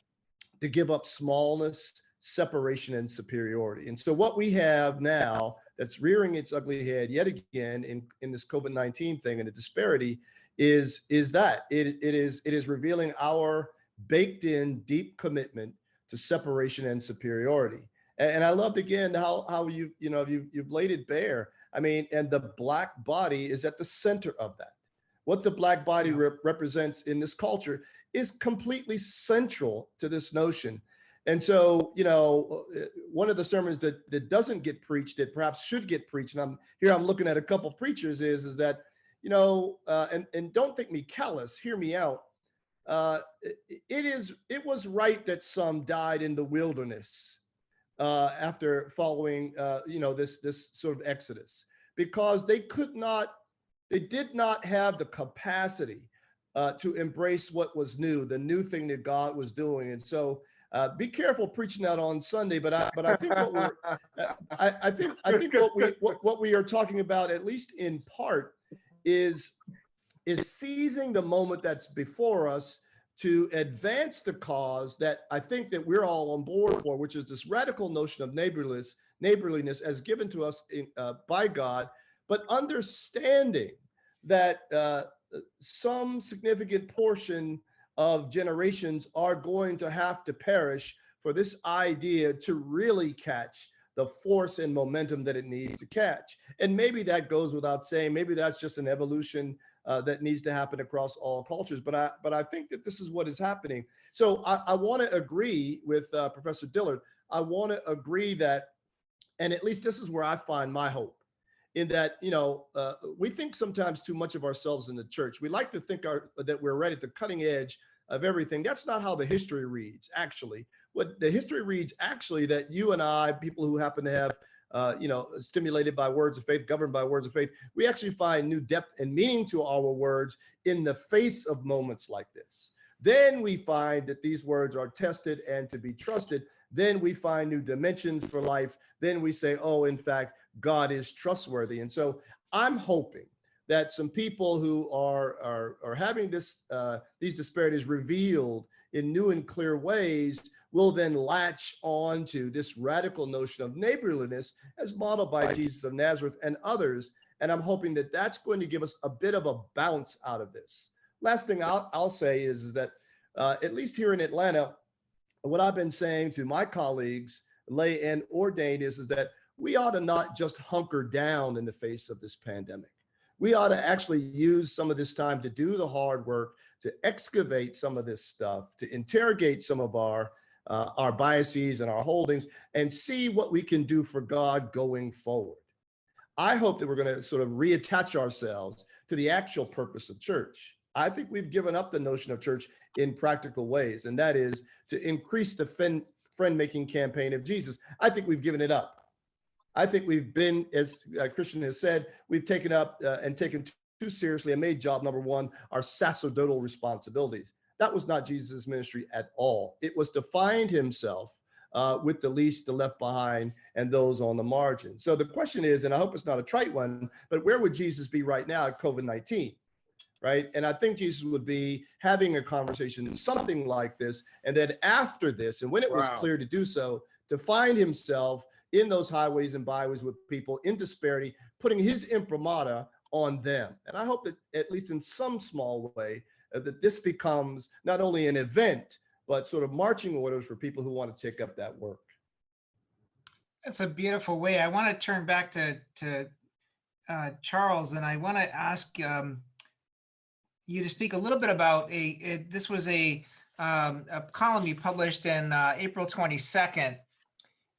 Speaker 3: to give up smallness, separation, and superiority. And so what we have now that's rearing its ugly head yet again in, in this COVID-19 thing and the disparity is is that it, it is it is revealing our baked in deep commitment to separation and superiority. And, and i loved again how how you you know you you've laid it bare. I mean and the black body is at the center of that. What the black body rep- represents in this culture is completely central to this notion. And so you know uh, one of the sermons that that doesn't get preached that perhaps should get preached and i'm here i'm looking at a couple preachers is is that you know, uh, and and don't think me callous. Hear me out. Uh, it, is it was right that some died in the wilderness uh, after following, uh, you know, this this sort of exodus because they could not, they did not have the capacity uh, to embrace what was new, the new thing that God was doing, and so. Uh, be careful preaching that on Sunday, but I but I think what we're I, I think I think what we what, what we are talking about, at least in part, is is seizing the moment that's before us to advance the cause that I think that we're all on board for, which is this radical notion of neighborliness, neighborliness as given to us in, uh, by God, but understanding that uh, some significant portion of generations are going to have to perish for this idea to really catch the force and momentum that it needs to catch. And maybe that goes without saying. Maybe that's just an evolution uh, that needs to happen across all cultures. But I, but I think that this is what is happening. So I, I want to agree with uh, Professor Dillard. I want to agree that, and at least this is where I find my hope. In that, you know, uh, we think sometimes too much of ourselves in the church. We like to think our, that we're right at the cutting edge of everything. That's not how the history reads, actually. What the history reads, actually, that you and I, people who happen to have, uh, you know, stimulated by words of faith, governed by words of faith, we actually find new depth and meaning to our words in the face of moments like this. Then we find that these words are tested and to be trusted. Then we find new dimensions for life. Then we say, oh, in fact, God is trustworthy. And so I'm hoping that some people who are are, are having this uh, these disparities revealed in new and clear ways will then latch on to this radical notion of neighborliness as modeled by Jesus of Nazareth and others. And I'm hoping that that's going to give us a bit of a bounce out of this. Last thing I'll, I'll say is, is that uh, at least here in Atlanta, what I've been saying to my colleagues, lay and ordained, is, is that we ought to not just hunker down in the face of this pandemic. We ought to actually use some of this time to do the hard work, to excavate some of this stuff, to interrogate some of our uh, our biases and our holdings, and see what we can do for God going forward. I hope that we're going to sort of reattach ourselves to the actual purpose of church. I think we've given up the notion of church in practical ways, and that is to increase the friend making campaign of Jesus. I think we've given it up. I think we've been, as uh, Christian has said, we've taken up uh, and taken too seriously and made job number one our sacerdotal responsibilities. That was not Jesus' ministry at all. It was to find himself uh, with the least, the left behind, and those on the margin. So the question is, and I hope it's not a trite one, but where would Jesus be right now at COVID 19? Right. And I think Jesus would be having a conversation, something like this. And then after this, and when it was clear to do so, to find himself in those highways and byways with people in disparity, putting his imprimatur on them. And I hope that, at least in some small way, uh, that this becomes not only an event, but sort of marching orders for people who want to take up that work.
Speaker 2: That's a beautiful way. I want to turn back to to uh, Charles, and I want to ask um, you to speak a little bit about a. a- this was a um, a column you published in uh, April twenty second,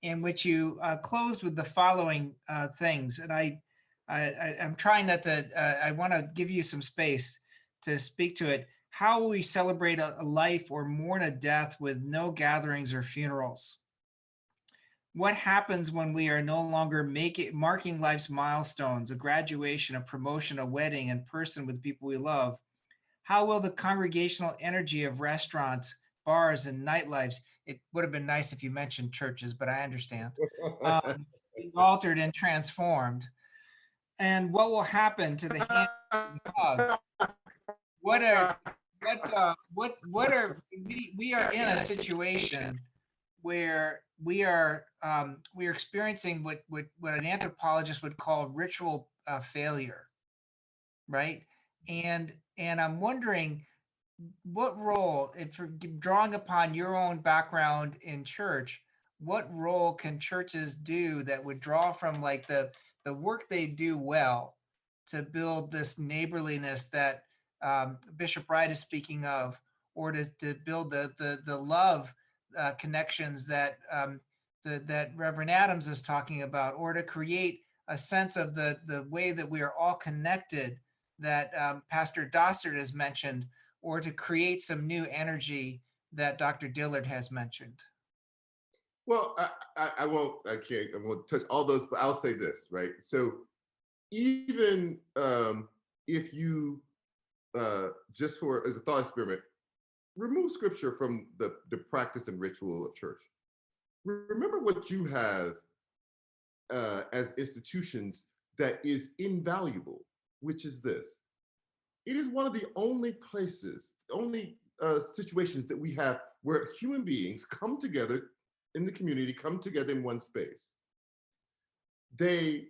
Speaker 2: in which you uh, closed with the following uh, things, and I, I, I'm trying not to. Uh, I want to give you some space to speak to it. How will we celebrate a, a life or mourn a death with no gatherings or funerals? what happens when we are no longer making marking life's milestones a graduation a promotion a wedding in person with people we love how will the congregational energy of restaurants bars and nightlives it would have been nice if you mentioned churches but i understand. Um, altered and transformed. And what will happen to the hand and hug what are what uh, what what are we we are in a situation where we are um, we are experiencing what, what what an anthropologist would call ritual uh, failure, right? And and I'm wondering what role, if drawing upon your own background in church, what role can churches do that would draw from like the the work they do well to build this neighborliness that um, Bishop Wright is speaking of, or to, to build the the the love uh, connections that um, the, that Reverend Adams is talking about, or to create a sense of the the way that we are all connected that um, Pastor Dostert has mentioned, or to create some new energy that Dr. Dillard has mentioned.
Speaker 4: Well, I, I, I won't, I can't, I won't touch all those, but I'll say this, right? So even um, if you, uh, just for, as a thought experiment, remove scripture from the, the practice and ritual of church. Remember what you have uh, as institutions that is invaluable, which is this. It is one of the only places, only uh, situations that we have where human beings come together in the community come together in one space. They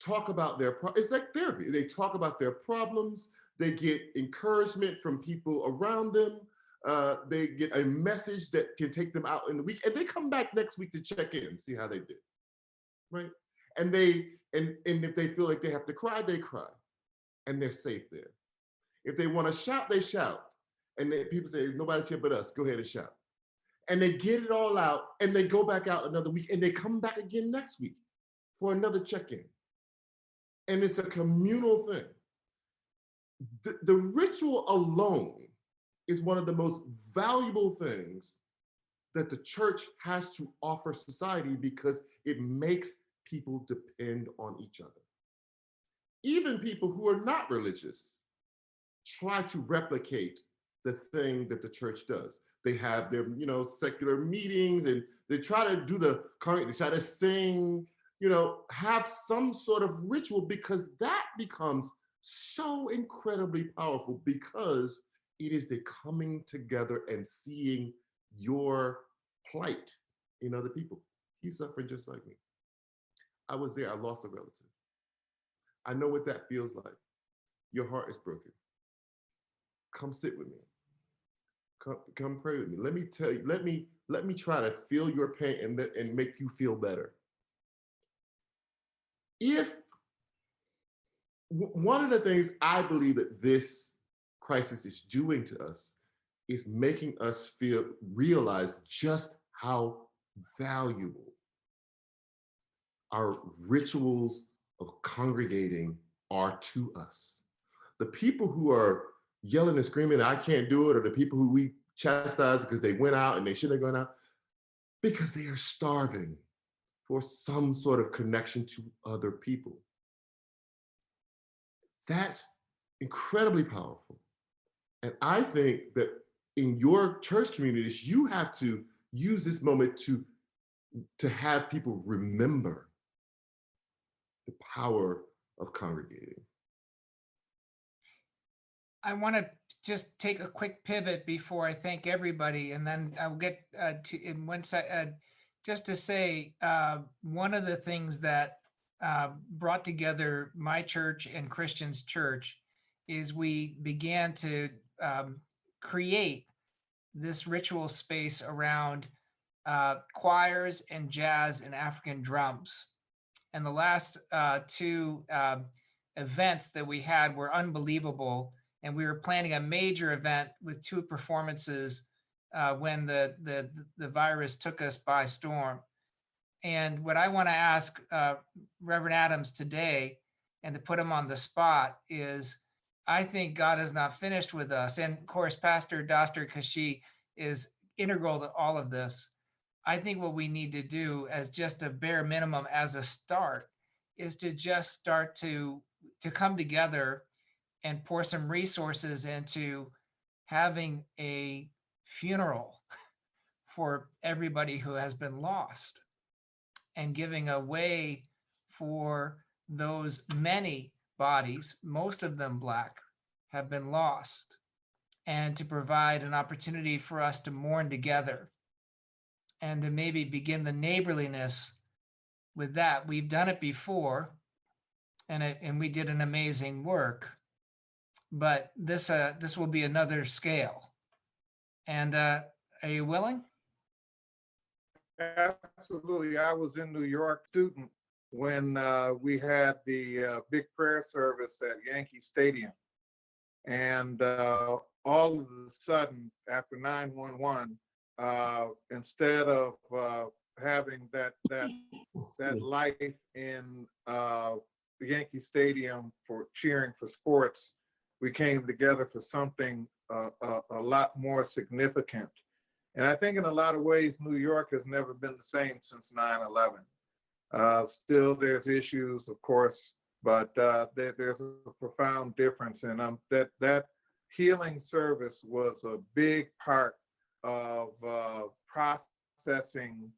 Speaker 4: talk about their, it's like therapy. They talk about their problems. They get encouragement from people around them. uh, they get a message that can take them out in the week, and they come back next week to check in and see how they did. Right? And they and and if they feel like they have to cry, they cry, and they're safe there. If they want to shout, they shout, and then people say, "Nobody's here but us. Go ahead and shout." And they get it all out, and they go back out another week, and they come back again next week for another check-in. And it's a communal thing. The, the ritual alone is one of the most valuable things that the church has to offer society because it makes people depend on each other. Even people who are not religious try to replicate the thing that the church does. They have their, you know, secular meetings and they try to do the current, they try to sing, you know, have some sort of ritual because that becomes so incredibly powerful because it is the coming together and seeing your plight in other people. He's suffering just like me. I was there, I lost a relative. I know what that feels like. Your heart is broken. Come sit with me. Come, come pray with me. Let me tell you, let me let me try to feel your pain and, and make you feel better. If one of the things I believe that this crisis is doing to us is making us feel realize just how valuable our rituals of congregating are to us. The people who are yelling and screaming, I can't do it, or the people who we chastise because they went out and they shouldn't have gone out, because they are starving for some sort of connection to other people. That's incredibly powerful. And I think that in your church communities, you have to use this moment to, to have people remember the power of congregating.
Speaker 2: I want to just take a quick pivot before I thank everybody, and then I'll get uh, to in one sec. Uh, just to say, uh, one of the things that uh, brought together my church and Christian's church is we began to um, create this ritual space around uh, choirs and jazz and African drums. And the last uh, two um events that we had were unbelievable and we were planning a major event with two performances uh, when the, the the virus took us by storm. And what I want to ask uh, Reverend Adams today, and to put him on the spot, is I think God is not finished with us. And of course, Pastor Dostert Kashi is integral to all of this. I think what we need to do as just a bare minimum as a start is to just start to to come together and pour some resources into having a funeral for everybody who has been lost and giving a way for those many bodies, most of them black, have been lost, and to provide an opportunity for us to mourn together and to maybe begin the neighborliness with that. We've done it before and it, and we did an amazing work but this uh this will be another scale and uh are you willing
Speaker 1: Absolutely. I was in New York student when uh, we had the uh, big prayer service at Yankee Stadium. And uh, all of a sudden, after 911, uh, instead of uh, having that that that life in uh, the Yankee Stadium for cheering for sports, we came together for something uh, a, a lot more significant. And I think in a lot of ways, New York has never been the same since 9 11. Uh, still, there's issues, of course, but uh, there, there's a profound difference. And um, that, that healing service was a big part of uh, processing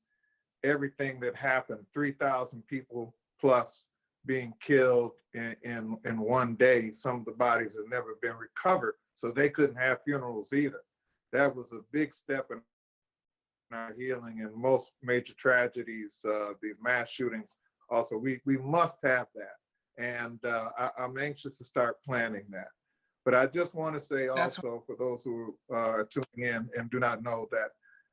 Speaker 1: everything that happened 3,000 people plus being killed in, in, in one day. Some of the bodies have never been recovered, so they couldn't have funerals either. That was a big step in our healing and most major tragedies, uh, these mass shootings. Also, we, we must have that. And uh, I, I'm anxious to start planning that. But I just want to say
Speaker 2: That's-
Speaker 1: also for those who are tuning in and do not know that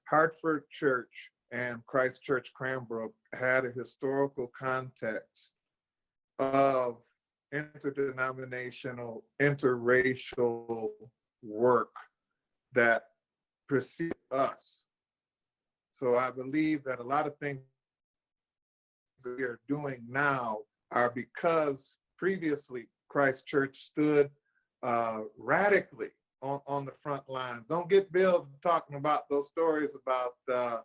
Speaker 1: Hartford Church and Christ Church Cranbrook had a historical context of interdenominational, interracial work that preceded us. So I believe that a lot of things we are doing now are because previously Christ Church stood uh, radically on, on the front lines. Don't get Bill talking about those stories about uh,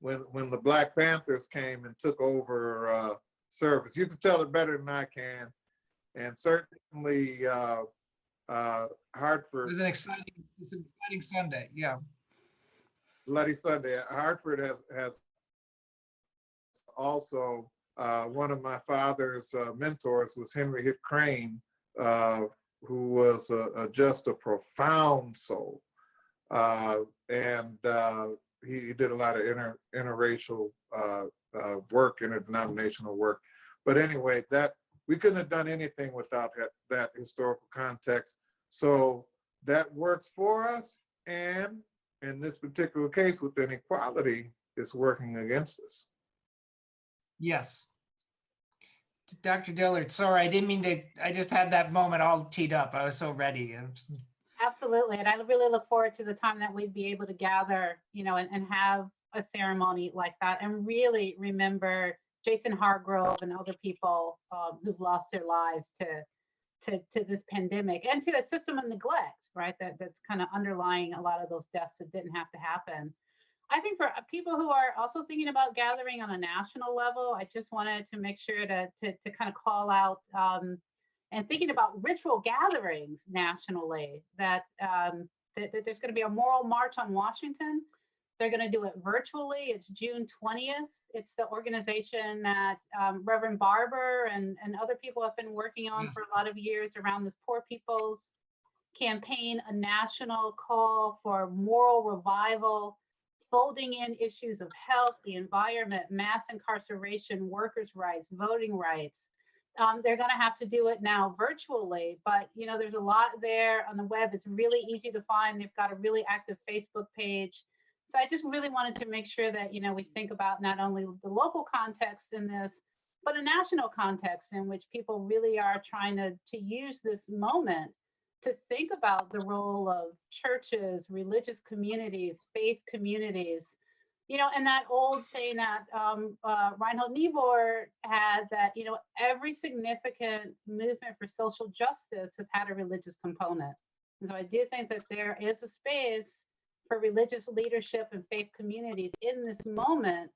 Speaker 1: when when the Black Panthers came and took over uh, service. You can tell it better than I can. And certainly uh, uh,
Speaker 2: It
Speaker 1: Hartford,
Speaker 2: was an exciting, it was an exciting Sunday. Yeah.
Speaker 1: Bloody Sunday, Hartford has has also uh, one of my father's uh, mentors was Henry Hitt Crane, uh, who was a, a- just a profound soul, uh, and uh, he did a lot of inter interracial uh, work, interdenominational work. But anyway, that we couldn't have done anything without that, that historical context. So that works for us, and in this particular case with inequality, it's working against us.
Speaker 2: Yes. Dr. Dillard, sorry, I didn't mean to, I just had that moment all teed up. I was so ready.
Speaker 5: Absolutely. And I really look forward to the time that we'd be able to gather, you know, and, and have a ceremony like that and really remember Jason Hargrove and other people um, who've lost their lives to, to, to this pandemic and to a system of neglect, right? That, that's kind of underlying a lot of those deaths that didn't have to happen. I think for uh, people who are also thinking about gathering on a national level, I just wanted to make sure to, to, to kind of call out um, and thinking about ritual gatherings nationally that um, that, that there's going to be a moral march on Washington. They're going to do it virtually. It's June 20th. It's the organization that um, Reverend Barber and, and other people have been working on for a lot of years around this poor people's campaign, a national call for moral revival, folding in issues of health, the environment, mass incarceration, workers' rights, voting rights um, they're going to have to do it now virtually but you know there's a lot there on the web it's really easy to find they've got a really active facebook page so i just really wanted to make sure that you know we think about not only the local context in this but a national context in which people really are trying to to use this moment to think about the role of churches religious communities faith communities you know, and that old saying that um, uh, Reinhold Niebuhr had that, you know, every significant movement for social justice has had a religious component. And so I do think that there is a space for religious leadership and faith communities in this moment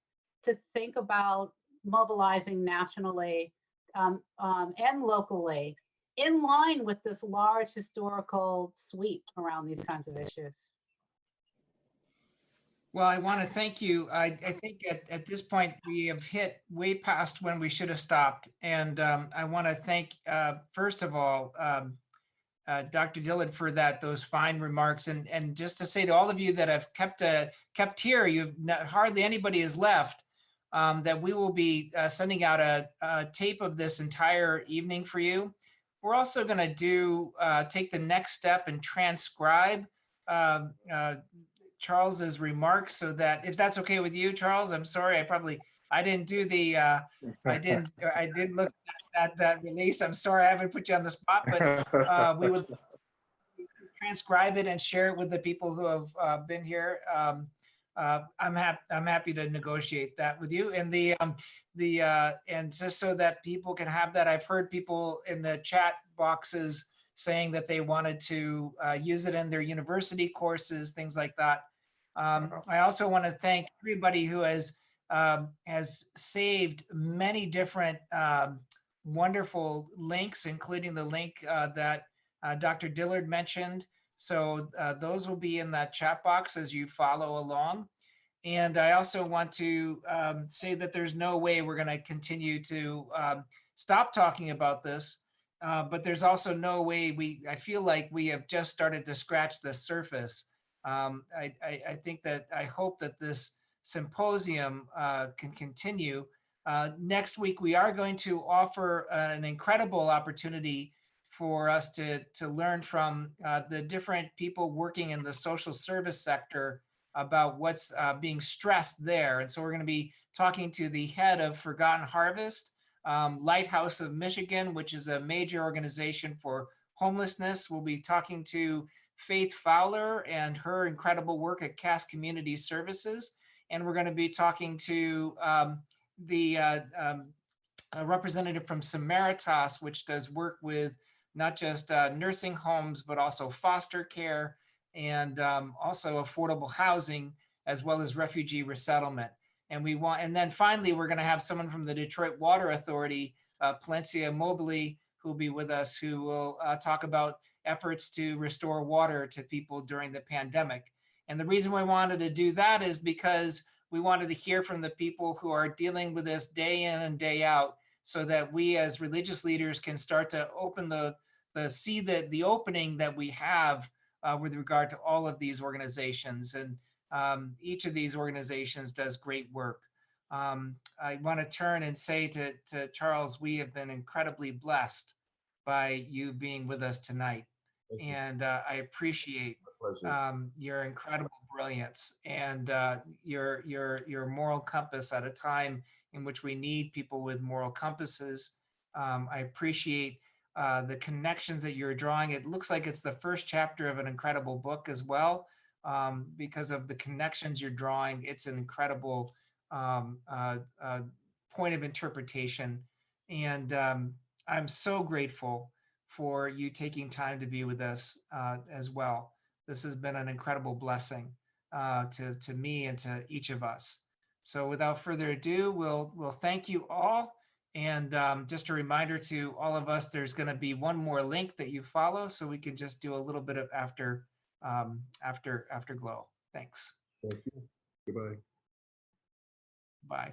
Speaker 5: to think about mobilizing nationally um, um, and locally in line with this large historical sweep around these kinds of issues.
Speaker 2: Well, I want to thank you. I, I think at, at this point, we have hit way past when we should have stopped. And um, I want to thank, uh, first of all, um, uh, Dr. Dillard for that, those fine remarks. And, and just to say to all of you that have kept, uh, kept here, you hardly anybody is left, um, that we will be uh, sending out a, a tape of this entire evening for you. We're also going to do, uh, take the next step and transcribe um, uh, Charles's remarks so that if that's okay with you, Charles, I'm sorry, I probably, I didn't do the, uh, I didn't, I did look at that release. I'm sorry, I haven't put you on the spot, but uh, we would transcribe it and share it with the people who have uh, been here. Um, uh, I'm happy. I'm happy to negotiate that with you. And the um, the uh, and just so that people can have that, I've heard people in the chat boxes saying that they wanted to uh, use it in their university courses, things like that. Um, I also want to thank everybody who has um, has saved many different um, wonderful links, including the link uh, that uh, Dr. Dillard mentioned. So uh, those will be in that chat box as you follow along. And I also want to um, say that there's no way we're going to continue to um, stop talking about this. Uh, but there's also no way we, I feel like we have just started to scratch the surface. Um, I, I, I think that, I hope that this symposium uh, can continue. Uh, next week, we are going to offer an incredible opportunity for us to, to learn from uh, the different people working in the social service sector about what's uh, being stressed there. And so we're going to be talking to the head of Forgotten Harvest, um, Lighthouse of Michigan, which is a major organization for homelessness. We'll be talking to Faith Fowler and her incredible work at Cass Community Services. And we're going to be talking to um, the uh, um, representative from Samaritas, which does work with not just uh, nursing homes, but also foster care and um, also affordable housing, as well as refugee resettlement. And we want, and then finally, we're going to have someone from the Detroit Water Authority, uh, Palencia Mobley, who'll be with us, who will uh, talk about efforts to restore water to people during the pandemic. And the reason we wanted to do that is because we wanted to hear from the people who are dealing with this day in and day out so that we as religious leaders can start to open the, the see the, the opening that we have uh, with regard to all of these organizations. And um, each of these organizations does great work. Um, I want to turn and say to, to Charles, we have been incredibly blessed by you being with us tonight. And uh, I appreciate um, your incredible brilliance and uh, your your your moral compass at a time in which we need people with moral compasses. Um, I appreciate uh, the connections that you're drawing. It looks like it's the first chapter of an incredible book as well, um, because of the connections you're drawing. It's an incredible um, uh, uh, point of interpretation, and um, I'm so grateful for you taking time to be with us uh, as well. This has been an incredible blessing uh, to to me and to each of us. So without further ado, we'll we'll thank you all. And um, just a reminder to all of us, there's going to be one more link that you follow, so we can just do a little bit of after um, after afterglow. Thanks.
Speaker 4: Thank you. Goodbye.
Speaker 2: Bye.